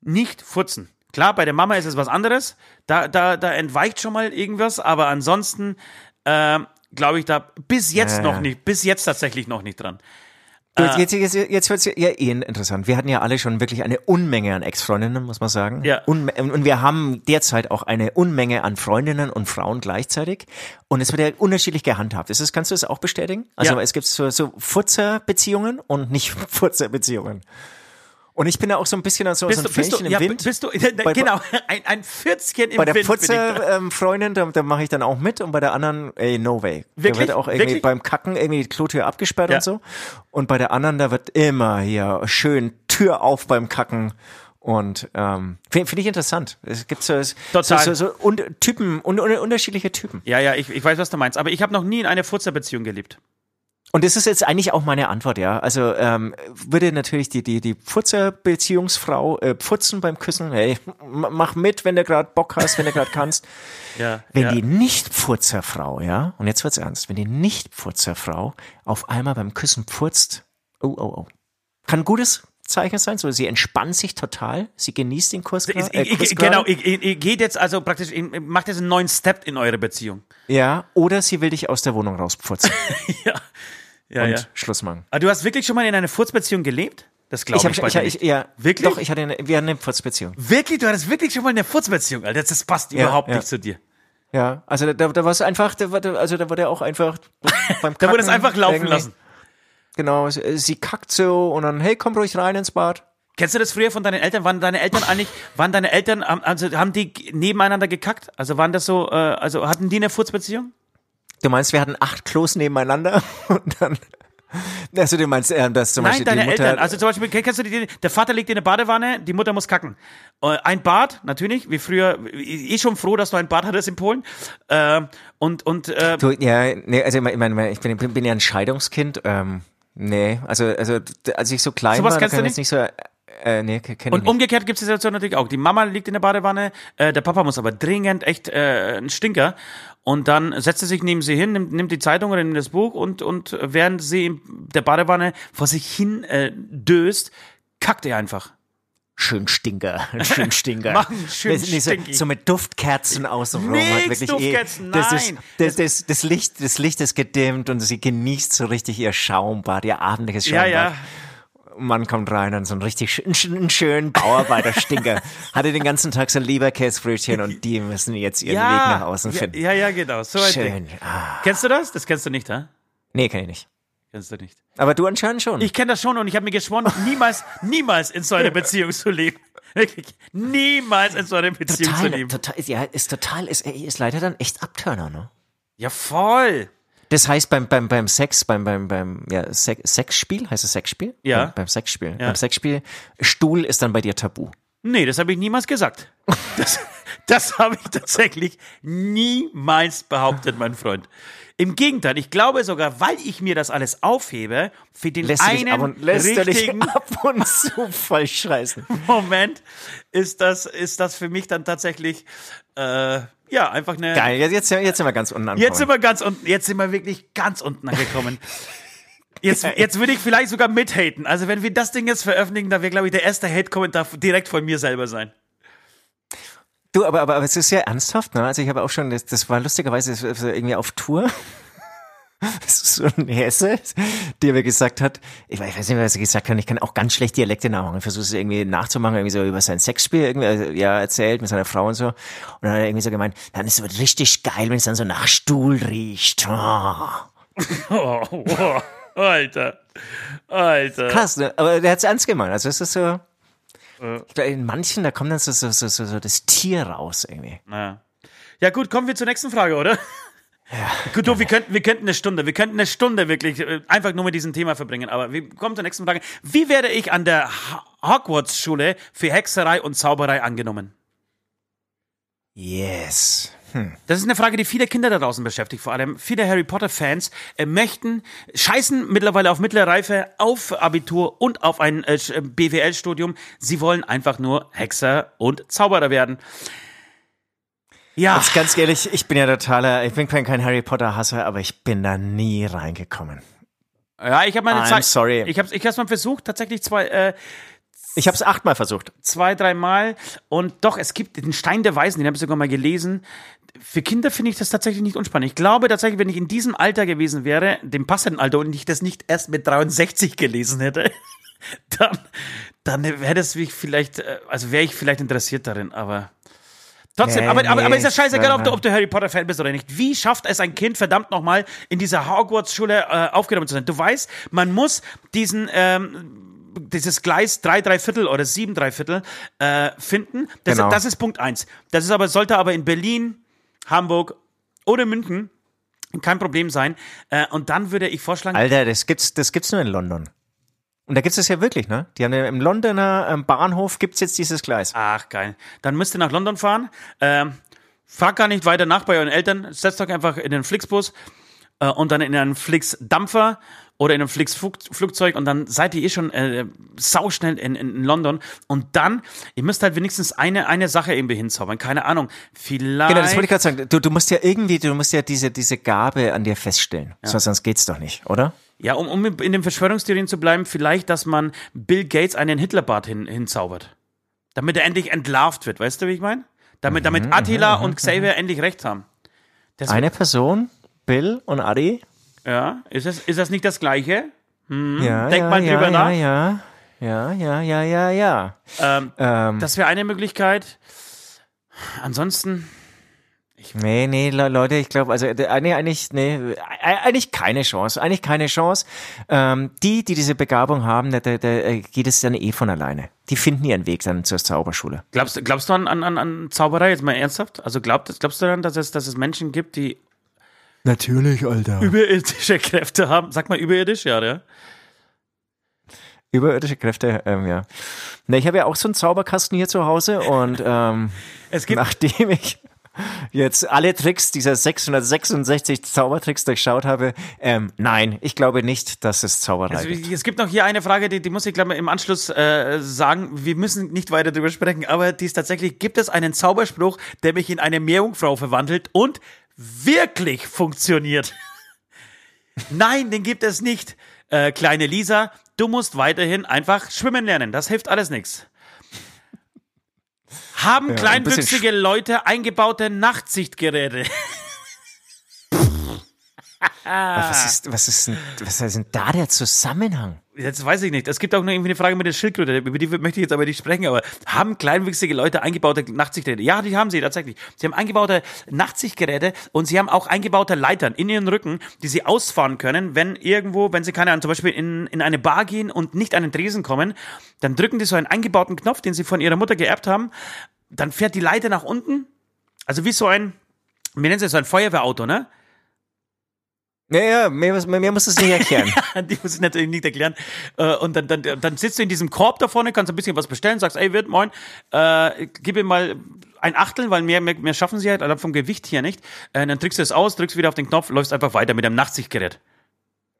nicht furzen. Klar, bei der Mama ist es was anderes. Da, da, da entweicht schon mal irgendwas, aber ansonsten ähm, glaube ich da bis jetzt Ja, noch ja. nicht, bis jetzt tatsächlich noch nicht dran. Du, Jetzt, jetzt, jetzt, jetzt wird's ja eh interessant. Wir hatten ja alle schon wirklich eine Unmenge an Ex-Freundinnen, muss man sagen. Ja. Unme und wir haben derzeit auch eine Unmenge an Freundinnen und Frauen gleichzeitig. Und es wird ja unterschiedlich gehandhabt. Ist das, kannst du das auch bestätigen? Also Ja. es gibt so, so Futzer-Beziehungen und nicht Futzer-Beziehungen. Und ich bin da auch so ein bisschen so, so Bist ein du, bist du, Fähnchen ja, im Wind. bist du, Bei- genau, ein, ein Pfürzchen im bei der Wind. bin ich da. Putzer-Freundin, da, da mache ich dann auch mit und bei der anderen, ey, no way. Da Wirklich? wird auch irgendwie Wirklich? beim Kacken irgendwie die Klotür abgesperrt Ja. und so. Und bei der anderen, da wird immer hier schön Tür auf beim Kacken. Und ähm, finde find ich interessant. Es gibt so, so, Total. so, so und Typen, un, un, unterschiedliche Typen. Ja, ja, ich, ich weiß, was du meinst. Aber ich habe noch nie in einer Furzerbeziehung gelebt. Und das ist jetzt eigentlich auch meine Antwort, ja. Also ähm, würde natürlich die die die Putzer-Beziehungsfrau äh, putzen beim Küssen. Hey, mach mit, wenn du gerade Bock hast, wenn du gerade kannst. Ja, Wenn ja. die Nicht-Pfurzerfrau, ja, und jetzt wird's ernst, wenn die Nicht-Pfurzerfrau auf einmal beim Küssen pfurzt, oh, oh, oh. Kann ein gutes Zeichen sein, so sie entspannt sich total, sie genießt den Kurs, Ich, äh, ich, ich, genau, ich, ich, ihr geht jetzt also praktisch, macht jetzt einen neuen Step in eure Beziehung. Ja, oder sie will dich aus der Wohnung rauspfurzen ja. Ja, und ja. Schluss machen. Aber du hast wirklich schon mal in einer Furzbeziehung gelebt? Das glaube Ich ich, ich, ich, nicht. ja, Wirklich? Doch, ich hatte eine, wir hatten eine Furzbeziehung. Wirklich? Du hattest wirklich schon mal eine Furzbeziehung, Alter. Das passt Ja, überhaupt ja. nicht zu dir. Ja, also da, da war es einfach, da, also da wurde auch einfach beim Da wurde es Kacken einfach laufen irgendwie- lassen. Genau, sie, sie kackt so und dann, hey, komm ruhig rein ins Bad. Kennst du das früher von deinen Eltern? Waren deine Eltern eigentlich, waren deine Eltern, also haben die nebeneinander gekackt? Also waren das so, äh, also hatten die eine Furzbeziehung? Du meinst, wir hatten acht Klos nebeneinander und dann. Also du meinst, äh, dass zum Nein, Beispiel deine die Mutter. Eltern. Also zum Beispiel, kennst du die, der Vater liegt in der Badewanne, die Mutter muss kacken. Äh, Ein Bad, natürlich, wie früher, eh schon froh, dass du ein Bad hattest in Polen. Äh, Und, und, äh, du, ja, nee, also ich meine, ich bin, bin ja ein Scheidungskind. Ähm, nee, also, also als ich so klein Sowas war, da kennst du kann ich jetzt nicht so. Äh, nee, Und nicht. umgekehrt gibt es die Situation natürlich auch. Die Mama liegt in der Badewanne, äh, der Papa muss aber dringend echt äh, ein Stinker. Und dann setzt er sich neben sie hin, nimmt, nimmt die Zeitung oder nimmt das Buch und, und während sie in der Badewanne vor sich hin äh, döst, kackt er einfach. Schön Stinker, schön Stinker. Mann, schön Das so, so mit Duftkerzen außenrum. Nix wirklich Duftkerzen, eh, das, nein. Ist, das, das, das, Licht, das Licht ist gedimmt und sie genießt so richtig ihr Schaumbad, ihr abendliches Ja, Schaumbad. ja. Mann kommt rein und so ein richtig schön, einen schönen Bauarbeiterstinker. Hatte den ganzen Tag so ein Leberkäsbrötchen und die müssen jetzt ihren ja, Weg nach außen finden. Ja, ja, genau. So Schön. Ah. Kennst du das? Das kennst du nicht, hä? Nee, kann ich nicht. Kennst du nicht. Aber du anscheinend schon. Ich kenne das schon und ich habe mir geschworen, niemals, niemals in so einer Beziehung zu leben. Wirklich. Niemals in so einer Beziehung zu total, leben. total, ja, ist total, ist, ist leider dann echt Abturner, ne? Ja, voll. Das heißt, beim, beim, beim Sex, beim, beim, beim ja, Sex, Sexspiel, heißt es Sexspiel? Ja. Beim, beim Sexspiel. Ja. Beim Sexspiel, Stuhl ist dann bei dir tabu. Nee, das habe ich niemals gesagt. Das, das habe ich tatsächlich niemals behauptet, mein Freund. Im Gegenteil, ich glaube sogar, weil ich mir das alles aufhebe, für den lässt einen ab und, lässt richtigen ab und zu falsch scheißen. Moment ist das, ist das für mich dann tatsächlich äh, ja einfach eine. Geil, jetzt, jetzt sind wir ganz unten angekommen. Jetzt sind wir ganz unten, jetzt sind wir wirklich ganz unten angekommen. Jetzt, jetzt würde ich vielleicht sogar mithaten. Also wenn wir das Ding jetzt veröffentlichen, dann wäre, glaube ich, der erste Hate-Kommentar direkt von mir selber sein. Du, aber, aber, aber es ist sehr ernsthaft, ne? Also ich habe auch schon, das, das war lustigerweise irgendwie auf Tour. Das ist so ein Hesse, der mir gesagt hat, ich weiß nicht, was er gesagt hat, ich kann auch ganz schlecht Dialekte nachmachen. Ich versuche es irgendwie nachzumachen, irgendwie so über sein Sexspiel irgendwie, also, ja, erzählt mit seiner Frau und so. Und dann hat er irgendwie so gemeint, dann ist es richtig geil, wenn es dann so nach Stuhl riecht. Oh. Oh, oh, Alter. Alter. Krass, ne? aber der hat es ernst gemeint. Also es ist so, glaube, in manchen, da kommt dann so, so, so, so das Tier raus irgendwie. Ja. ja gut, kommen wir zur nächsten Frage, oder? Ja, Gut, du, wir könnten, wir könnten eine Stunde, wir könnten eine Stunde wirklich äh, einfach nur mit diesem Thema verbringen. Aber wir kommen zur nächsten Frage. Wie werde ich an der Hogwarts-Schule für Hexerei und Zauberei angenommen? Yes. Das ist eine Frage, die viele Kinder da draußen beschäftigt. Vor allem viele Harry Potter-Fans äh, möchten, scheißen mittlerweile auf mittlere Reife, auf Abitur und auf ein äh, äh, BWL-Studium. Sie wollen einfach nur Hexer und Zauberer werden. Ja, Jetzt ganz ehrlich, ich bin ja totaler, ich bin kein, Harry Potter Hasser, aber ich bin da nie reingekommen. ja ich habe meine I'm Zeit. sorry. Ich habe ich hab's mal versucht, tatsächlich zwei, äh, Ich habe es achtmal versucht. zwei, dreimal. Und doch, es gibt den Stein der Weisen, den habe ich sogar mal gelesen. Für Kinder finde ich das tatsächlich nicht unspannend. Ich glaube tatsächlich, wenn ich in diesem Alter gewesen wäre, dem passenden Alter, und ich das nicht erst mit 63 gelesen hätte, dann, dann wäre das vielleicht, äh, also wäre ich vielleicht interessiert darin, aber. Trotzdem, Nee, aber, aber, nee, aber ist ja scheißegal, ob du, ja. ob du Harry Potter-Fan bist oder nicht. Wie schafft es ein Kind, verdammt nochmal, in dieser Hogwarts-Schule äh, aufgenommen zu sein? Du weißt, man muss diesen, ähm, dieses Gleis drei, drei Viertel oder sieben, drei Viertel äh, finden. Das, Genau. das ist Punkt eins. Das ist aber, sollte aber in Berlin, Hamburg oder München kein Problem sein. Äh, und dann würde ich vorschlagen, Alter, das gibt's, das gibt's nur in London. Und da gibt's es ja wirklich, ne? Die haben ja im Londoner ähm, Bahnhof gibt's jetzt dieses Gleis. ach geil, dann müsst ihr nach London fahren. Ähm, fahrt gar nicht weiter nach bei euren Eltern. Setzt euch einfach in den Flixbus äh, und dann in einen Flix-Dampfer oder in einem Flix-Flugzeug und dann seid ihr eh schon äh, sauschnell in, in, London. Und dann, ihr müsst halt wenigstens eine, eine Sache irgendwie hinzaubern. Keine Ahnung, vielleicht... Genau, das wollte ich gerade sagen. Du, du musst ja irgendwie, du musst ja diese, diese Gabe an dir feststellen. Sonst, sonst geht's doch nicht, oder? Ja, um, um in den Verschwörungstheorien zu bleiben, vielleicht, dass man Bill Gates einen Hitlerbart hin, hinzaubert. Damit er endlich entlarvt wird, weißt du, wie ich meine? Damit, damit Attila und Xavier endlich recht haben. Das, Eine Person, Bill und Adi. Ja, ist das, ist das nicht das Gleiche? Ja, Denk ja, mal ja, drüber ja, nach. Ja, ja, ja, ja, ja, ja. Ähm, Ähm, das wäre eine Möglichkeit. Ansonsten, nee, nee, Le- Leute, ich glaube, also nee, eigentlich, nee, eigentlich keine Chance, eigentlich keine Chance. Ähm, die, die diese Begabung haben, da, da, da geht es dann eh von alleine. Die finden ihren Weg dann zur Zauberschule. glaubst, glaubst du an, an, an- Zauberei jetzt mal ernsthaft? Also glaubst, glaubst du daran, dass es, dass es Menschen gibt, die Natürlich, Alter. überirdische Kräfte haben? Sag mal überirdisch, ja, ja. Überirdische Kräfte, ähm, ja. Na, ich habe ja auch so einen Zauberkasten hier zu Hause und ähm, Es gibt, nachdem ich jetzt alle Tricks dieser 666 Zaubertricks durchschaut habe, ähm, nein, ich glaube nicht, dass es Zauberei Also, gibt. es gibt noch hier eine Frage, die, die muss ich glaube ich im Anschluss äh, sagen. Wir müssen nicht weiter drüber sprechen, aber die ist tatsächlich, gibt es einen Zauberspruch, der mich in eine Meerjungfrau verwandelt und wirklich funktioniert? Nein, den gibt es nicht. Äh, kleine Lisa, du musst weiterhin einfach schwimmen lernen. Das hilft alles nichts. Haben ein kleinwüchsige Leute eingebaute Nachtsichtgeräte? Was ist, was ist denn, was ist denn da der Zusammenhang? Jetzt weiß ich nicht. Es gibt auch noch irgendwie eine Frage mit der Schildkröte, über die möchte ich jetzt aber nicht sprechen, aber haben kleinwüchsige Leute eingebaute Nachtsichtgeräte? Ja, die haben sie tatsächlich. Sie haben eingebaute Nachtsichtgeräte und sie haben auch eingebaute Leitern in ihren Rücken, die sie ausfahren können, wenn irgendwo, wenn sie keine Ahnung, zum Beispiel in, in eine Bar gehen und nicht an den Tresen kommen, dann drücken die so einen eingebauten Knopf, den sie von ihrer Mutter geerbt haben, dann fährt die Leiter nach unten, also wie so ein, wir nennen es so ein Feuerwehrauto, ne? Naja, mehr, mehr musst du es nicht erklären. die muss ich natürlich nicht erklären. Äh, und dann, dann, dann sitzt du in diesem Korb da vorne, kannst ein bisschen was bestellen, sagst, ey, Wirt, moin, äh, gib ihm mal ein Achtel, weil mehr, mehr, mehr schaffen sie halt, also vom Gewicht hier nicht. Äh, dann drückst du es aus, drückst wieder auf den Knopf, läufst einfach weiter mit einem Nachtsichtgerät.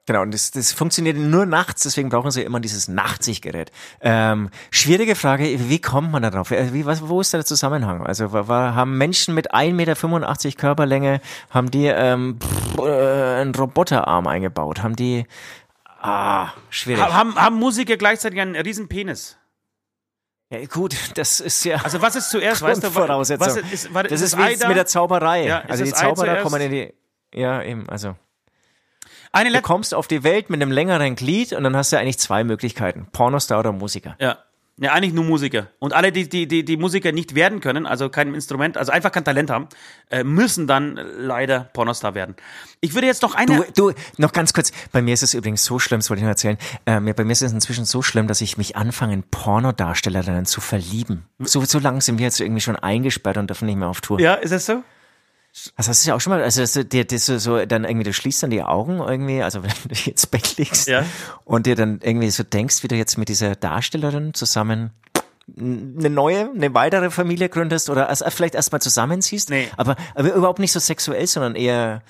Genau, und das, das funktioniert nur nachts, deswegen brauchen sie immer dieses Nachtsichtgerät. Ähm, schwierige Frage, wie kommt man da drauf? Äh, wie, was, wo ist da der Zusammenhang? Also war, haben Menschen mit 1,85 Meter Körperlänge, haben die ähm, pff, äh, einen Roboterarm eingebaut? Haben die... Ah, schwierig. Haben, haben Musiker gleichzeitig einen riesen Penis? Ja, gut, das ist ja. Also was ist zuerst, weißt du? Voraussetzung. Was ist, war, das ist, ist wie mit der Zauberei. Ja, also die Zauberer kommen in die. Ja, eben, also. Eine du kommst auf die Welt mit einem längeren Glied und dann hast du eigentlich zwei Möglichkeiten. Pornostar oder Musiker. Ja. Ja, eigentlich nur Musiker. Und alle, die, die, die, die Musiker nicht werden können, also kein Instrument, also einfach kein Talent haben, äh, müssen dann leider Pornostar werden. Ich würde jetzt noch eine. Du, du, noch ganz kurz. Bei mir ist es übrigens so schlimm, das wollte ich nur erzählen. Ähm, bei mir ist es inzwischen so schlimm, dass ich mich anfange, in Pornodarstellerinnen zu verlieben. So, so lange sind wir jetzt irgendwie schon eingesperrt und dürfen nicht mehr auf Tour. Ja, ist das so? Also hast du ja auch schon mal, also das, dir, das so, dann irgendwie, du schließt dann die Augen irgendwie, also wenn du dich ins Bett legst ja. und dir dann irgendwie so denkst, wie du jetzt mit dieser Darstellerin zusammen eine neue, eine weitere Familie gründest oder erst, vielleicht erstmal zusammenziehst, nee. aber, aber überhaupt nicht so sexuell, sondern eher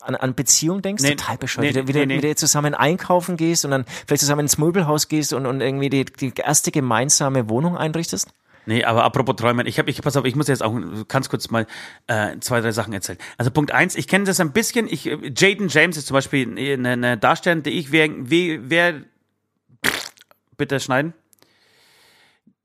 an, an Beziehung denkst, nee, total bescheuert, nee, wie, du, nee, du, zusammen einkaufen gehst und dann vielleicht zusammen ins Möbelhaus gehst und, und irgendwie die, die erste gemeinsame Wohnung einrichtest? Nee, aber apropos Träumen, ich habe, ich pass auf, ich muss jetzt auch ganz kurz mal äh, zwei, drei Sachen erzählen. Also Punkt eins, ich kenne das ein bisschen. Ich, Jaden James ist zum Beispiel eine, eine Darstellerin, die ich wer, wer, bitte schneiden.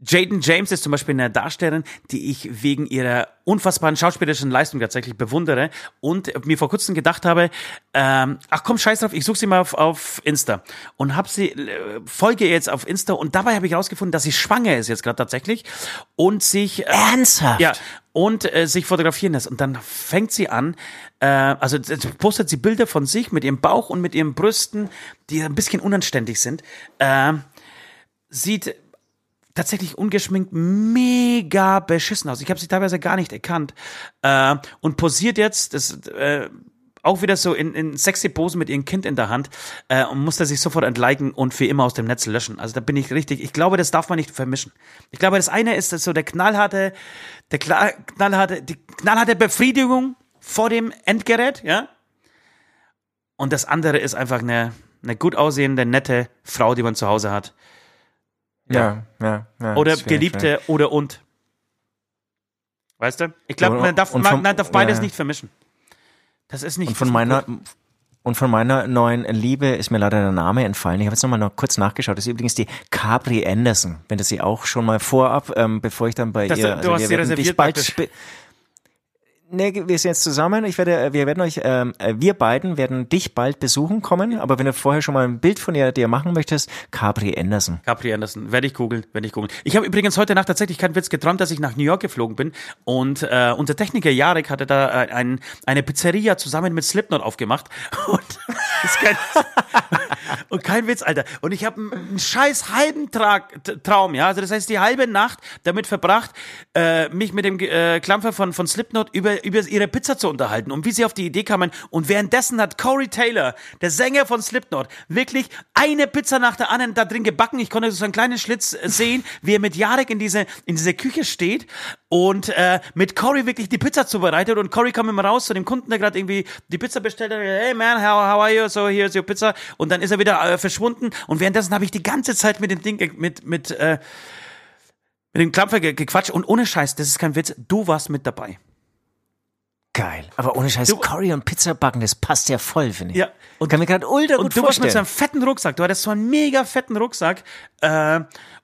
Jaden James ist zum Beispiel eine Darstellerin, die ich wegen ihrer unfassbaren schauspielerischen Leistung tatsächlich bewundere und mir vor kurzem gedacht habe, ähm, ach komm, scheiß drauf, ich suche sie mal auf, auf Insta und hab sie, äh, folge jetzt auf Insta und dabei habe ich herausgefunden, dass sie schwanger ist jetzt gerade tatsächlich und sich... Äh, Ernsthaft? Ja, und äh, sich fotografieren lässt. Und dann fängt sie an, äh, also postet sie Bilder von sich mit ihrem Bauch und mit ihren Brüsten, die ein bisschen unanständig sind. Äh, sieht tatsächlich ungeschminkt mega beschissen aus. Ich habe sie teilweise gar nicht erkannt. Äh, und posiert jetzt, das äh, auch wieder so in, in sexy Posen mit ihrem Kind in der Hand äh, und musste sich sofort entliken und für immer aus dem Netz löschen. Also da bin ich richtig. Ich glaube, das darf man nicht vermischen. Ich glaube, das eine ist so der knallharte, der knallharte, die knallharte Befriedigung vor dem Endgerät, ja. Und das andere ist einfach eine, eine gut aussehende, nette Frau, die man zu Hause hat. Ja, ja, ja. oder Geliebte oder und. Weißt du? Ich glaube, man darf, man, man darf beides ja. nicht vermischen. Das ist nicht. Und von meiner, und von meiner neuen Liebe ist mir leider der Name entfallen. Ich habe jetzt nochmal noch kurz nachgeschaut. Das ist übrigens die Capri Anderson. Wenn du sie auch schon mal vorab, ähm, bevor ich dann bei das, ihr. Du also hast sie reserviert bald, Nee, wir sind jetzt zusammen. Ich werde, wir werden euch, ähm, äh, wir beiden werden dich bald besuchen kommen. Aber wenn du vorher schon mal ein Bild von dir, dir machen möchtest, Capri Anderson. Capri Anderson, werde ich googeln, werde ich googeln. Ich habe übrigens heute Nacht tatsächlich keinen Witz geträumt, dass ich nach New York geflogen bin und äh, unser Techniker Jarek hatte da äh, ein, eine Pizzeria zusammen mit Slipknot aufgemacht und kein, und kein Witz, Alter. Und ich habe einen scheiß halben Tra Traum, ja. Also das heißt, die halbe Nacht damit verbracht, äh, mich mit dem äh, Klampfer von, von Slipknot über, über ihre Pizza zu unterhalten und wie sie auf die Idee kamen. Und währenddessen hat Corey Taylor, der Sänger von Slipknot, wirklich eine Pizza nach der anderen da drin gebacken. Ich konnte so einen kleinen Schlitz sehen, wie er mit Jarek in diese, in diese Küche steht und äh, mit Corey wirklich die Pizza zubereitet. Und Corey kam immer raus zu dem Kunden, der gerade irgendwie die Pizza bestellt hat. Hey man, how, how are you? So, here's your pizza. Und dann ist er wieder äh, verschwunden. Und währenddessen habe ich die ganze Zeit mit dem Ding, mit, mit, äh, mit dem Klampfer ge gequatscht. Und ohne Scheiß, das ist kein Witz, du warst mit dabei. Geil. Aber ohne Scheiß, du, Curry und Pizza backen, das passt ja voll, finde ich. Ja. Und kann mir gerade ultra gut Und du vorstellen. warst mit so einem fetten Rucksack. Du hattest so einen mega fetten Rucksack. Äh,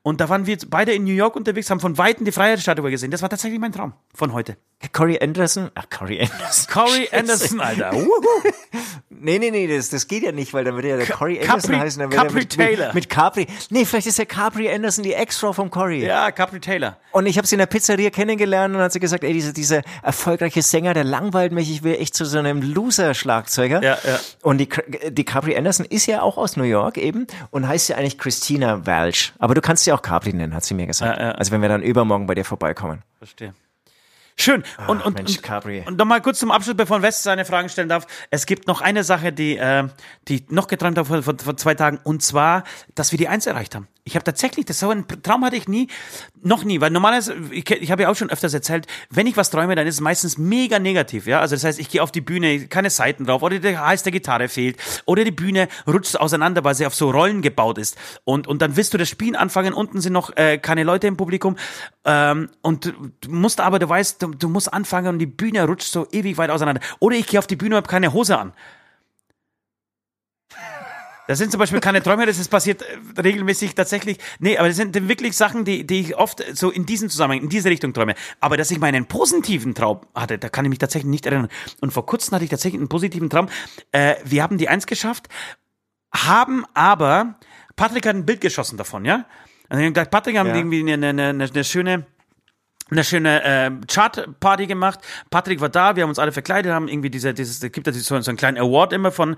und da waren wir beide in New York unterwegs, haben von Weitem die Freiheitsstatue gesehen. Das war tatsächlich mein Traum von heute. Corey Anderson? Ach, Corey Anderson. Corey Anderson, Alter. nee, nee, nee, das, das geht ja nicht, weil dann würde ja der Corey Anderson Capri, heißen. Dann Capri mit, Taylor. Mit, mit Capri. Nee, vielleicht ist der Capri Anderson die Ex-Frau vom Corey. Ja, Capri Taylor. Und ich habe sie in der Pizzeria kennengelernt und hat sie gesagt, ey, dieser, dieser erfolgreiche Sänger, der langweilt mich, ich will echt zu so einem Loser-Schlagzeuger. Ja, ja. Und die, die Capri Anderson ist ja auch aus New York eben und heißt ja eigentlich Christina Walsh. Aber du kannst sie auch Capri nennen, hat sie mir gesagt. Ja, ja. Also wenn wir dann übermorgen bei dir vorbeikommen. Verstehe. Schön. Ach, Und, und, Mensch, und, Capri. und nochmal kurz zum Abschluss, bevor West seine Fragen stellen darf. Es gibt noch eine Sache, die, äh, die ich noch geträumt habe vor, vor, vor zwei Tagen, und zwar, dass wir die Eins erreicht haben. Ich habe tatsächlich, das so ein Traum hatte ich nie, noch nie, weil normalerweise, ich, ich habe ja auch schon öfters erzählt, wenn ich was träume, dann ist es meistens mega negativ, ja. Also das heißt, ich gehe auf die Bühne, keine Seiten drauf, oder der Hals der Gitarre fehlt, oder die Bühne rutscht auseinander, weil sie auf so Rollen gebaut ist. Und, und dann willst du das Spielen anfangen, unten sind noch äh, keine Leute im Publikum, ähm, und du musst aber, du weißt, du, du musst anfangen und die Bühne rutscht so ewig weit auseinander. Oder ich gehe auf die Bühne und habe keine Hose an. Das sind zum Beispiel keine Träume, das ist passiert äh, regelmäßig tatsächlich. Nee, aber das sind wirklich Sachen, die, die ich oft so in diesem Zusammenhang, in diese Richtung träume. Aber dass ich meinen positiven Traum hatte, da kann ich mich tatsächlich nicht erinnern. Und vor kurzem hatte ich tatsächlich einen positiven Traum. Äh, wir haben die Eins geschafft, haben aber, Patrick hat ein Bild geschossen davon, ja? Und ich hab gedacht, Patrick haben Ja. irgendwie eine, eine, eine, eine schöne, eine schöne äh, Chart-Party gemacht. Patrick war da, wir haben uns alle verkleidet, haben irgendwie diese, dieses, es gibt da so, so einen kleinen Award immer von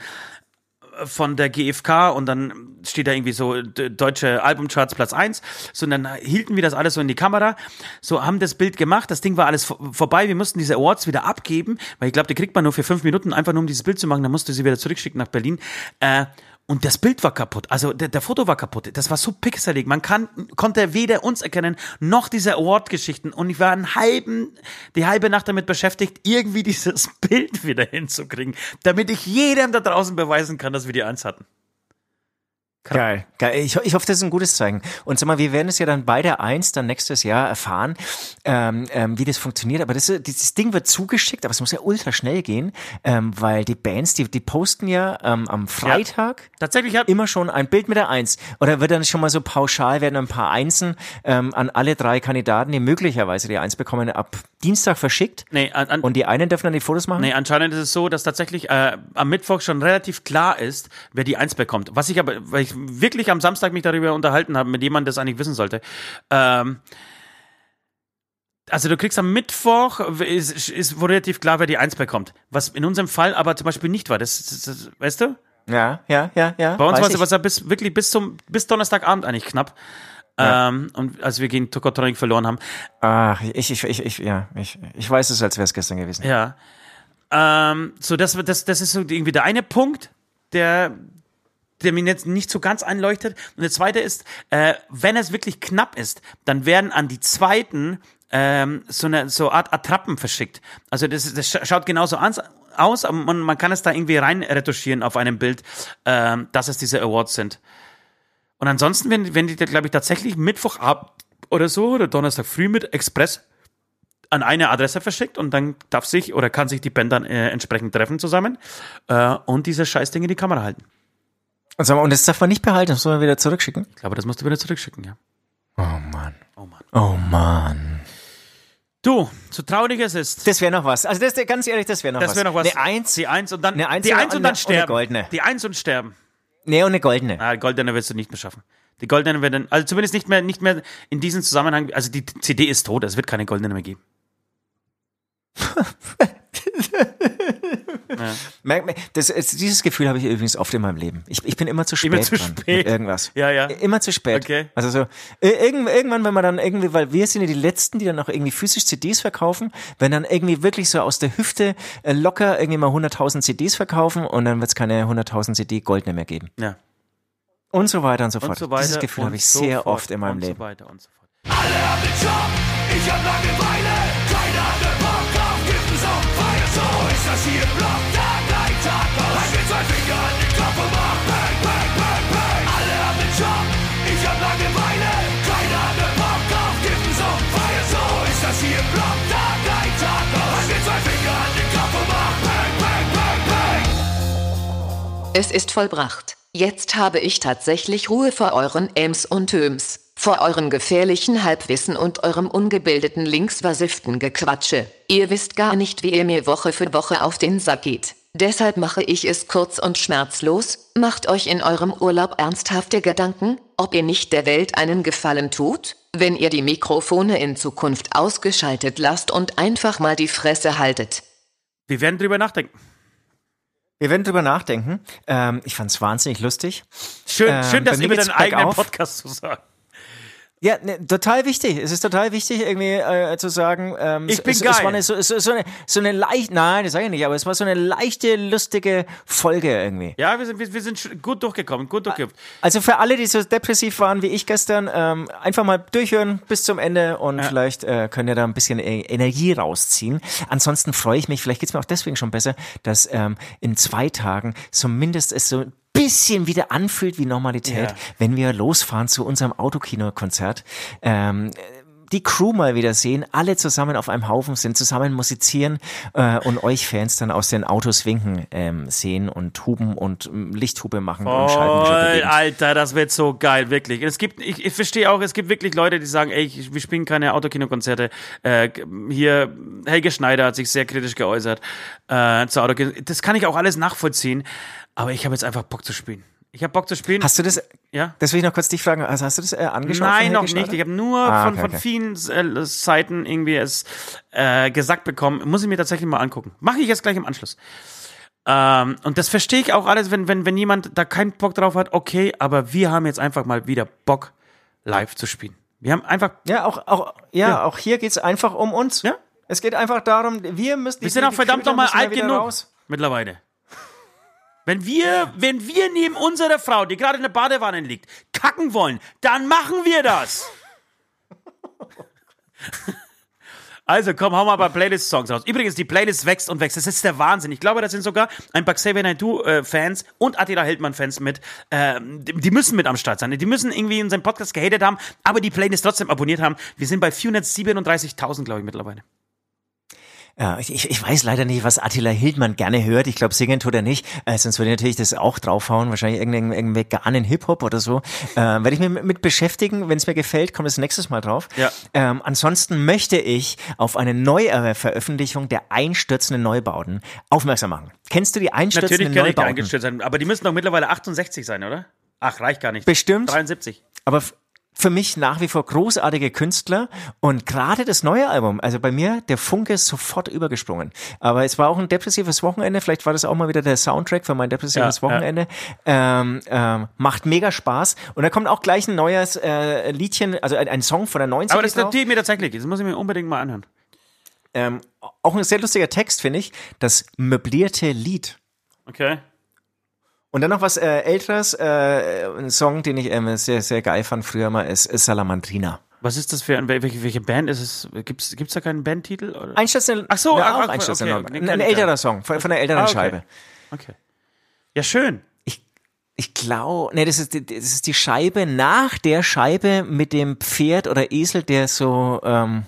von der GfK und dann steht da irgendwie so deutsche Albumcharts Platz eins. So, und dann hielten wir das alles so in die Kamera, so haben das Bild gemacht, das Ding war alles vor- vorbei, wir mussten diese Awards wieder abgeben, weil ich glaube, die kriegt man nur für fünf Minuten, einfach nur um dieses Bild zu machen, dann musste sie wieder zurückschicken nach Berlin. Äh, und das Bild war kaputt, also der, der Foto war kaputt. Das war so pixelig. Man kann, konnte weder uns erkennen, noch diese Award-Geschichten. Und ich war einen halben, die halbe Nacht damit beschäftigt, irgendwie dieses Bild wieder hinzukriegen, damit ich jedem da draußen beweisen kann, dass wir die Eins hatten. Geil, geil. Ich, ich hoffe, das ist ein gutes Zeichen. Und sag mal, wir werden es ja dann bei der Eins dann nächstes Jahr erfahren, ähm, ähm, wie das funktioniert. Aber das, dieses Ding wird zugeschickt, aber es muss ja ultra schnell gehen, ähm, weil die Bands, die, die posten ja ähm, am Freitag Tatsächlich hat, immer schon ein Bild mit der Eins. Oder wird dann schon mal so pauschal, werden ein paar Einsen ähm, an alle drei Kandidaten, die möglicherweise die Eins bekommen, ab Dienstag verschickt. nee, an, an, Und die einen dürfen dann die Fotos machen? Nee, anscheinend ist es so, dass tatsächlich äh, am Mittwoch schon relativ klar ist, wer die Eins bekommt. Was ich aber, weil ich wirklich am Samstag mich darüber unterhalten habe, mit jemandem das eigentlich wissen sollte. Ähm, also du kriegst am Mittwoch, ist, ist wohl relativ klar, wer die Eins bekommt. Was in unserem Fall aber zum Beispiel nicht war. Das, das, das weißt du? Ja, ja, ja, ja. Bei uns war es ich. ja bis, wirklich bis zum bis Donnerstagabend eigentlich knapp. Ja. Ähm, und als wir gegen Tokotronic verloren haben. Ach, ich, ich, ich, ich, ja, ich, ich weiß es, als wäre es gestern gewesen. Ja. Ähm, so, das, das, das ist so irgendwie der eine Punkt, der, der mir jetzt nicht so ganz einleuchtet. Und der zweite ist, äh, wenn es wirklich knapp ist, dann werden an die zweiten ähm, so eine so Art Attrappen verschickt. Also das, das scha- schaut genauso an, aus, aber man, man kann es da irgendwie rein retuschieren auf einem Bild, ähm, dass es diese Awards sind. Und ansonsten werden, werden die, glaube ich, tatsächlich Mittwochabend oder so oder Donnerstag früh mit Express an eine Adresse verschickt und dann darf sich oder kann sich die Band dann äh, entsprechend treffen zusammen äh, und diese Scheißdinge in die Kamera halten. Und, das darf man nicht behalten, das soll man wieder zurückschicken? Ich glaube, das musst du wieder zurückschicken, ja. Oh Mann. Oh Mann. Oh Mann. Du, so traurig es ist. Das wäre noch was. Also das, ganz ehrlich, das wäre noch Das was. wäre noch was. Eine Eins. Die Eins und dann, Eine Eins die Eins und dann und eine sterben. goldene. Die Eins und sterben. Nee, und eine goldene. Ah, die goldene wirst du nicht mehr schaffen. Die goldene wird dann, also zumindest nicht mehr, nicht mehr in diesem Zusammenhang, also die CD ist tot, es wird keine goldene mehr geben. ja. Das, es- dieses Gefühl habe ich übrigens oft in meinem Leben. Ich, ich bin immer zu spät Immer zu dran spät. mit irgendwas. Ja, ja. Immer zu spät. Okay. Also so, irgend, irgendwann, wenn man dann irgendwie, weil wir sind ja die Letzten, die dann auch irgendwie physisch CDs verkaufen, wenn dann irgendwie wirklich so aus der Hüfte äh, locker irgendwie mal 100.000 CDs verkaufen und dann wird es keine 100.000 CD goldene mehr geben. ja. Und so weiter und so fort. Und so weiter. Dieses Gefühl habe ich so sehr fort oft in meinem und Leben. So weiter und so fort. Alle haben den Job, ich hab Langeweile. So ist das hier im Block, Tag ein, Tag aus. Halt mir zwei Finger an den Kopf und mach Bang, Bang, Bang, Bang. Alle haben den Job, ich hab Langeweile. Keiner hat den Bock auf Kippen, Saufen, Feiern. So ist das hier im Block, Tag ein, Tag aus. Halt mir zwei Finger an den Kopf und mach Bang, Bang, Bang, Bang. Es ist vollbracht. Jetzt habe ich tatsächlich Ruhe vor euren Ems und Töms, vor eurem gefährlichen Halbwissen und eurem ungebildeten linksversifften Gequatsche. Ihr wisst gar nicht, wie ihr mir Woche für Woche auf den Sack geht. Deshalb mache ich es kurz und schmerzlos. Macht euch in eurem Urlaub ernsthafte Gedanken, ob ihr nicht der Welt einen Gefallen tut, wenn ihr die Mikrofone in Zukunft ausgeschaltet lasst und einfach mal die Fresse haltet. Wir werden drüber nachdenken. Wir werden drüber nachdenken. Ähm, ich fand es wahnsinnig lustig. Schön, Ähm, schön das mir über deinen eigenen bergauf. Podcast zu sagen. Ja, ne, total wichtig. Es ist total wichtig, irgendwie äh, zu sagen, ähm, ich bin es, geil. Es war eine, so, so, so eine, so eine leicht, nein, das sage ich nicht, aber es war so eine leichte, lustige Folge irgendwie. Ja, wir sind, wir, wir sind gut durchgekommen, gut durchgekommen. Also für alle, die so depressiv waren wie ich gestern, ähm, einfach mal durchhören bis zum Ende und ja. vielleicht äh, könnt ihr da ein bisschen e Energie rausziehen. Ansonsten freue ich mich, vielleicht geht's mir auch deswegen schon besser, dass ähm, in zwei Tagen zumindest es so bisschen wieder anfühlt wie Normalität, ja. wenn wir losfahren zu unserem Autokino-Konzert. Ähm, die Crew mal wieder sehen, alle zusammen auf einem Haufen sind, zusammen musizieren äh, und euch Fans dann aus den Autos winken ähm, sehen und huben und ähm, Lichthube machen oh, und schalten. Alter, das wird so geil, wirklich. Es gibt, ich, ich verstehe auch, es gibt wirklich Leute, die sagen, ey, ich, wir spielen keine Autokinokonzerte. Äh, hier, Helge Schneider hat sich sehr kritisch geäußert äh, zu Autokino. Das kann ich auch alles nachvollziehen. Aber ich habe jetzt einfach Bock zu spielen. Ich habe Bock zu spielen. Hast du das? Ja. Das will ich noch kurz dich fragen. Also hast du das äh, angeschaut? Nein, noch nicht. Ich habe nur ah, von, okay, von vielen äh, Seiten irgendwie es äh, gesagt bekommen. Muss ich mir tatsächlich mal angucken. Mache ich jetzt gleich im Anschluss. Ähm, und das verstehe ich auch alles, wenn, wenn, wenn jemand da keinen Bock drauf hat. Okay, aber wir haben jetzt einfach mal wieder Bock, live zu spielen. Wir haben einfach. Ja, auch, auch, ja, ja. auch hier geht's einfach um uns. Ja. Es geht einfach darum, wir müssen. Wir sind auch verdammt nochmal alt genug. Raus. Mittlerweile. Wenn wir, wenn wir neben unserer Frau, die gerade in der Badewanne liegt, kacken wollen, dann machen wir das. Also komm, hau mal ein paar Playlist-Songs raus. Übrigens, die Playlist wächst und wächst. Das ist der Wahnsinn. Ich glaube, da sind sogar ein paar Xavier Naidoo-Fans und Attila Hildmann-Fans mit. Ähm, die müssen mit am Start sein. Die müssen irgendwie in seinem Podcast gehatet haben, aber die Playlist trotzdem abonniert haben. Wir sind bei 437.000, glaube ich, mittlerweile. Ja, ich, ich weiß leider nicht, was Attila Hildmann gerne hört. Ich glaube, singen tut er nicht. Äh, sonst würde ich natürlich das auch draufhauen. Wahrscheinlich irgendeinen, irgendeinen veganen Hip-Hop oder so. Äh, Werde ich mich mit, beschäftigen. Wenn es mir gefällt, kommt es nächstes Mal drauf. Ja. Ähm, ansonsten möchte ich auf eine Neuveröffentlichung der einstürzenden Neubauten aufmerksam machen. Kennst du die einstürzenden Natürlich Neubauten? Natürlich kenne ich die aber die müssen doch mittlerweile 68 sein, oder? Ach, reicht gar nicht. Bestimmt. 73. Aber für mich nach wie vor großartige Künstler und gerade das neue Album, also bei mir der Funke ist sofort übergesprungen. Aber es war auch ein depressives Wochenende, vielleicht war das auch mal wieder der Soundtrack für mein depressives ja, Wochenende. Ja. Ähm, ähm, macht mega Spaß und da kommt auch gleich ein neues äh, Liedchen, also ein, ein Song von der 90 Aber das notiert mir tatsächlich, das muss ich mir unbedingt mal anhören. Ähm, auch ein sehr lustiger Text, finde ich, das möblierte Lied. Okay. Und dann noch was äh, älteres, äh, ein Song, den ich ähm, sehr, sehr geil fand früher mal, ist, ist Salamandrina. Was ist das für welche, welche Band ist es? Gibt's gibt's da keinen Bandtitel? Oder? Einstürzende. Ach so, ja, auch Einstürzende. Okay, okay, ein, ein älterer Song von, von einer älteren ah, okay. Scheibe. Okay. Ja schön. Ich ich glaube, nee, das ist das ist die Scheibe nach der Scheibe mit dem Pferd oder Esel, der so ähm,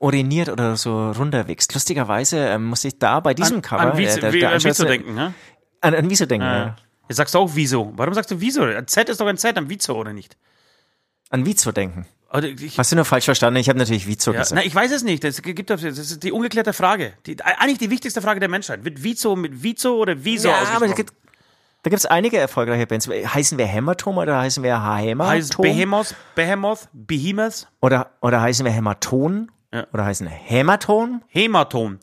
uriniert oder so runterwächst. Lustigerweise ähm, muss ich da bei diesem an, Cover an Wiese, äh, der, der wie, an Wieso denken, ne? An, an Wieso denken, ah. ja. Jetzt sagst du auch Wieso. Warum sagst du Wieso? Ein Z ist doch ein Z, ein Wieso, oder nicht? An Wieso denken. Ich, Hast du nur falsch verstanden? Ich habe natürlich Wieso ja, gesagt. Na, ich weiß es nicht. Das, gibt, das ist die ungeklärte Frage. Die, eigentlich die wichtigste Frage der Menschheit. Wird Wieso mit Wieso oder Wieso ja, aber es gibt, da gibt es einige erfolgreiche Bands. Heißen wir Hämatom oder heißen wir Hämatom? Heißt Behemoth, Behemoth, Behemoth? Oder, oder heißen wir Hämaton? Ja. Oder heißen Hämaton? Hämaton.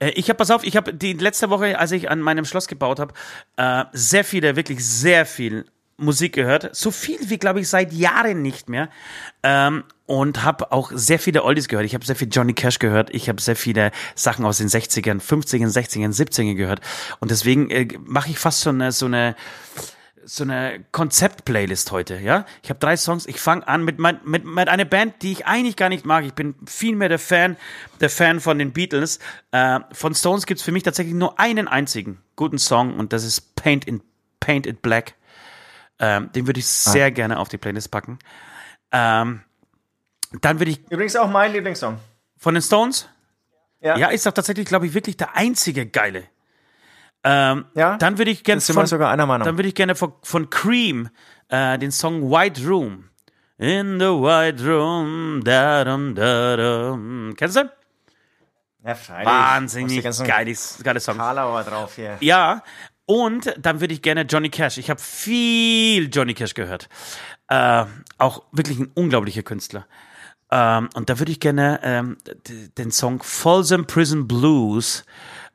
Äh, ich habe, pass auf, ich habe die letzte Woche, als ich an meinem Schloss gebaut habe, äh, sehr viele, wirklich sehr viel Musik gehört. So viel wie, glaube ich, seit Jahren nicht mehr. Ähm, und habe auch sehr viele Oldies gehört. Ich habe sehr viel Johnny Cash gehört. Ich habe sehr viele Sachen aus den 60ern, 50ern, 60ern, 70ern gehört. Und deswegen äh, mache ich fast so eine, so eine so eine Konzept-Playlist heute, ja. Ich habe drei Songs. Ich fange an mit, mein, mit, mit einer Band, die ich eigentlich gar nicht mag. Ich bin viel mehr der Fan, der Fan von den Beatles. Äh, von Stones gibt's für mich tatsächlich nur einen einzigen guten Song und das ist Paint in Paint It Black. Ähm, den würde ich ah. sehr ah. gerne auf die Playlist packen. Ähm, dann würde ich. Übrigens auch mein Lieblingssong. Von den Stones? Ja. Ja, ist doch tatsächlich, glaube ich, wirklich der einzige geile. Ähm, ja, dann würde ich gerne von, sogar einer Meinung. Dann würde ich gerne von, von Cream äh, den Song White Room. In the White Room, da dum da dum. Kennst du? Ja, freilich. Wahnsinnig geiles, geiles Song. Karlauer drauf hier. Ja, und dann würde ich gerne Johnny Cash. Ich habe viel Johnny Cash gehört. Äh, auch wirklich ein unglaublicher Künstler. Ähm, und da würde ich gerne ähm, den Song Folsom Prison Blues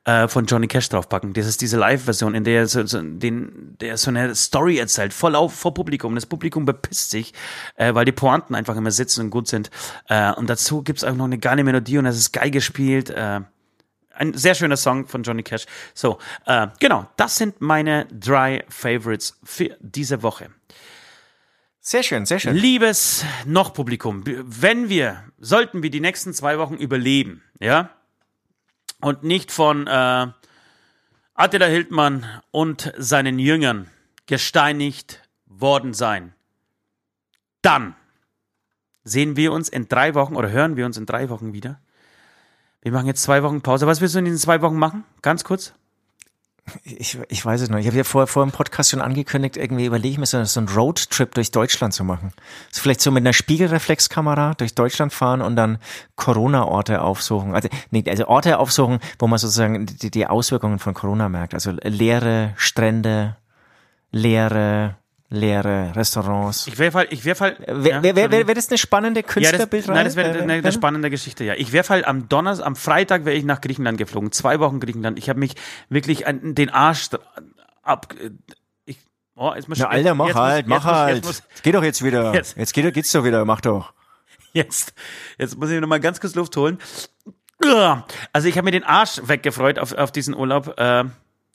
äh, von Johnny Cash draufpacken. Das ist diese Live-Version, in der er so, so, den, der so eine Story erzählt, voll auf vor Publikum. Das Publikum bepisst sich, äh, weil die Pointen einfach immer sitzen und gut sind. Äh, und dazu gibt's auch noch eine geile Melodie und es ist geil gespielt. Äh, ein sehr schöner Song von Johnny Cash. So, äh, genau, das sind meine drei Favorites für diese Woche. Sehr schön, sehr schön. Liebes Noch-Publikum, wenn wir, sollten wir die nächsten zwei Wochen überleben, ja, und nicht von äh, Attila Hildmann und seinen Jüngern gesteinigt worden sein, dann sehen wir uns in drei Wochen oder hören wir uns in drei Wochen wieder. Wir machen jetzt zwei Wochen Pause. Was willst du in diesen zwei Wochen machen? Ganz kurz. Ich, ich weiß es noch. Ich habe ja vor, vor dem Podcast schon angekündigt, irgendwie überlege ich mir so, so einen Roadtrip durch Deutschland zu machen. So vielleicht so mit einer Spiegelreflexkamera durch Deutschland fahren und dann Corona-Orte aufsuchen. Also, nee, also Orte aufsuchen, wo man sozusagen die, die Auswirkungen von Corona merkt. Also leere Strände, leere leere Restaurants. Ich wäre halt, ich wäre halt. Wäre wär, wär, wär das eine spannende Künstlerbildreihe? Ja, das, nein, das wäre eine, eine spannende Geschichte, ja. Ich wäre halt am Donnerstag, am Freitag wäre ich nach Griechenland geflogen. Zwei Wochen Griechenland. Ich habe mich wirklich an den Arsch ab. Ich, oh, jetzt muss Na, Alter, mach halt, muss, mach muss, halt. Muss, geht doch jetzt wieder. Jetzt, jetzt geht, geht's doch wieder, mach doch. Jetzt, jetzt muss ich noch mal ganz kurz Luft holen. Also ich habe mir den Arsch weggefreut auf, auf diesen Urlaub. Äh,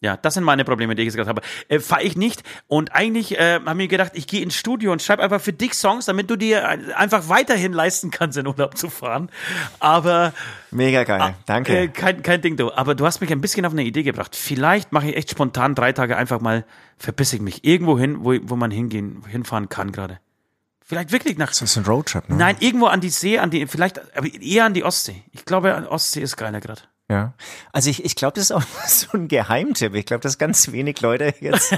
ja, das sind meine Probleme, die ich jetzt gerade habe. Äh, Fahre ich nicht. Und eigentlich äh, habe ich mir gedacht, ich gehe ins Studio und schreibe einfach für dich Songs, damit du dir einfach weiterhin leisten kannst, in Urlaub zu fahren. Aber. Mega geil, ah, danke. Äh, kein, kein Ding, du. Aber du hast mich ein bisschen auf eine Idee gebracht. Vielleicht mache ich echt spontan drei Tage einfach mal, verpisse ich mich irgendwo hin, wo, wo man hingehen, hinfahren kann gerade. Vielleicht wirklich nach. Das ist ein Roadtrip, ne? Nein, irgendwo an die See, an die, vielleicht, aber eher an die Ostsee. Ich glaube, an Ostsee ist geiler gerade. Ja. Also ich, ich glaube, das ist auch so ein Geheimtipp. Ich glaube, dass ganz wenig Leute jetzt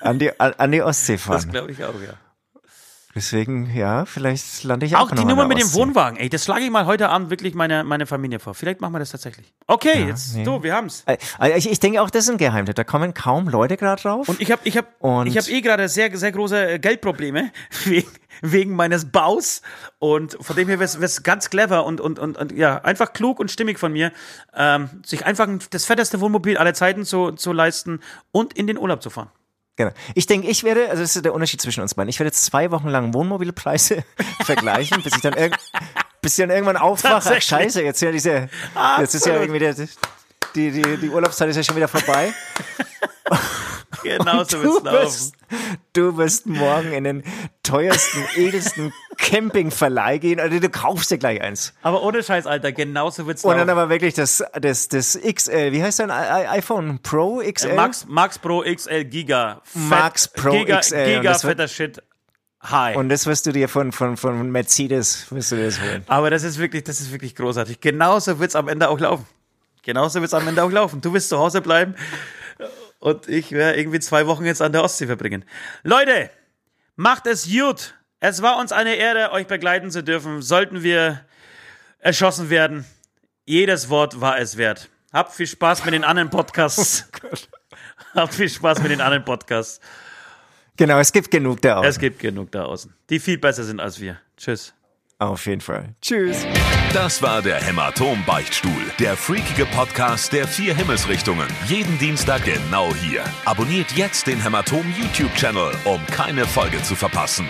an die, an die Ostsee fahren. Das glaube ich auch, ja. Deswegen, ja, vielleicht lande ich auch Auch die Nummer mit dem Wohnwagen, ey, das schlage ich mal heute Abend wirklich meine, meine Familie vor. Vielleicht machen wir das tatsächlich. Okay, ja, jetzt, nee. du, wir haben's. Also ich, ich denke auch, das ist ein Geheimtipp. Da kommen kaum Leute gerade drauf. Und ich habe ich hab, ich hab eh gerade sehr, sehr große äh, Geldprobleme wegen, wegen meines Baus. Und von dem her wäre es ganz clever und, und, und, und ja, einfach klug und stimmig von mir, ähm, sich einfach das fetteste Wohnmobil aller Zeiten zu, zu leisten und in den Urlaub zu fahren. Genau. Ich denke, ich werde, also das ist der Unterschied zwischen uns beiden. Ich werde zwei Wochen lang Wohnmobilpreise vergleichen, bis ich dann, irg bis ich dann irgendwann aufwache. Ach, scheiße, jetzt ja diese, jetzt ist ja irgendwie der, die, die, die Urlaubszeit ist ja schon wieder vorbei. Genau so wird's laufen. du wirst morgen in den teuersten, edelsten Campingverleih gehen. Also du kaufst dir gleich eins. Aber ohne Scheiß, Alter, genauso wird's laufen. Und dann aber wirklich das, das, das XL, wie heißt dein iPhone? Pro XL? Max, Max Pro XL Giga. Fett, Max Pro Giga, XL. Giga fetter Shit. Hi. Und das wirst du dir von, von, von Mercedes, wirst du dir das holen. Aber das ist wirklich, das ist wirklich großartig. Genauso wird's am Ende auch laufen. Genauso wird's am Ende auch laufen. Du wirst zu Hause bleiben und ich werde irgendwie zwei Wochen jetzt an der Ostsee verbringen. Leute, macht es gut. Es war uns eine Ehre, euch begleiten zu dürfen. Sollten wir erschossen werden, jedes Wort war es wert. Habt viel Spaß mit den anderen Podcasts. Oh Habt viel Spaß mit den anderen Podcasts. Genau, es gibt genug da außen. Es gibt genug da außen, die viel besser sind als wir. Tschüss. Auf jeden Fall. Tschüss. Das war der Hämatom-Beichtstuhl, der freakige Podcast der vier Himmelsrichtungen. Jeden Dienstag genau hier. Abonniert jetzt den Hämatom YouTube-Channel, um keine Folge zu verpassen.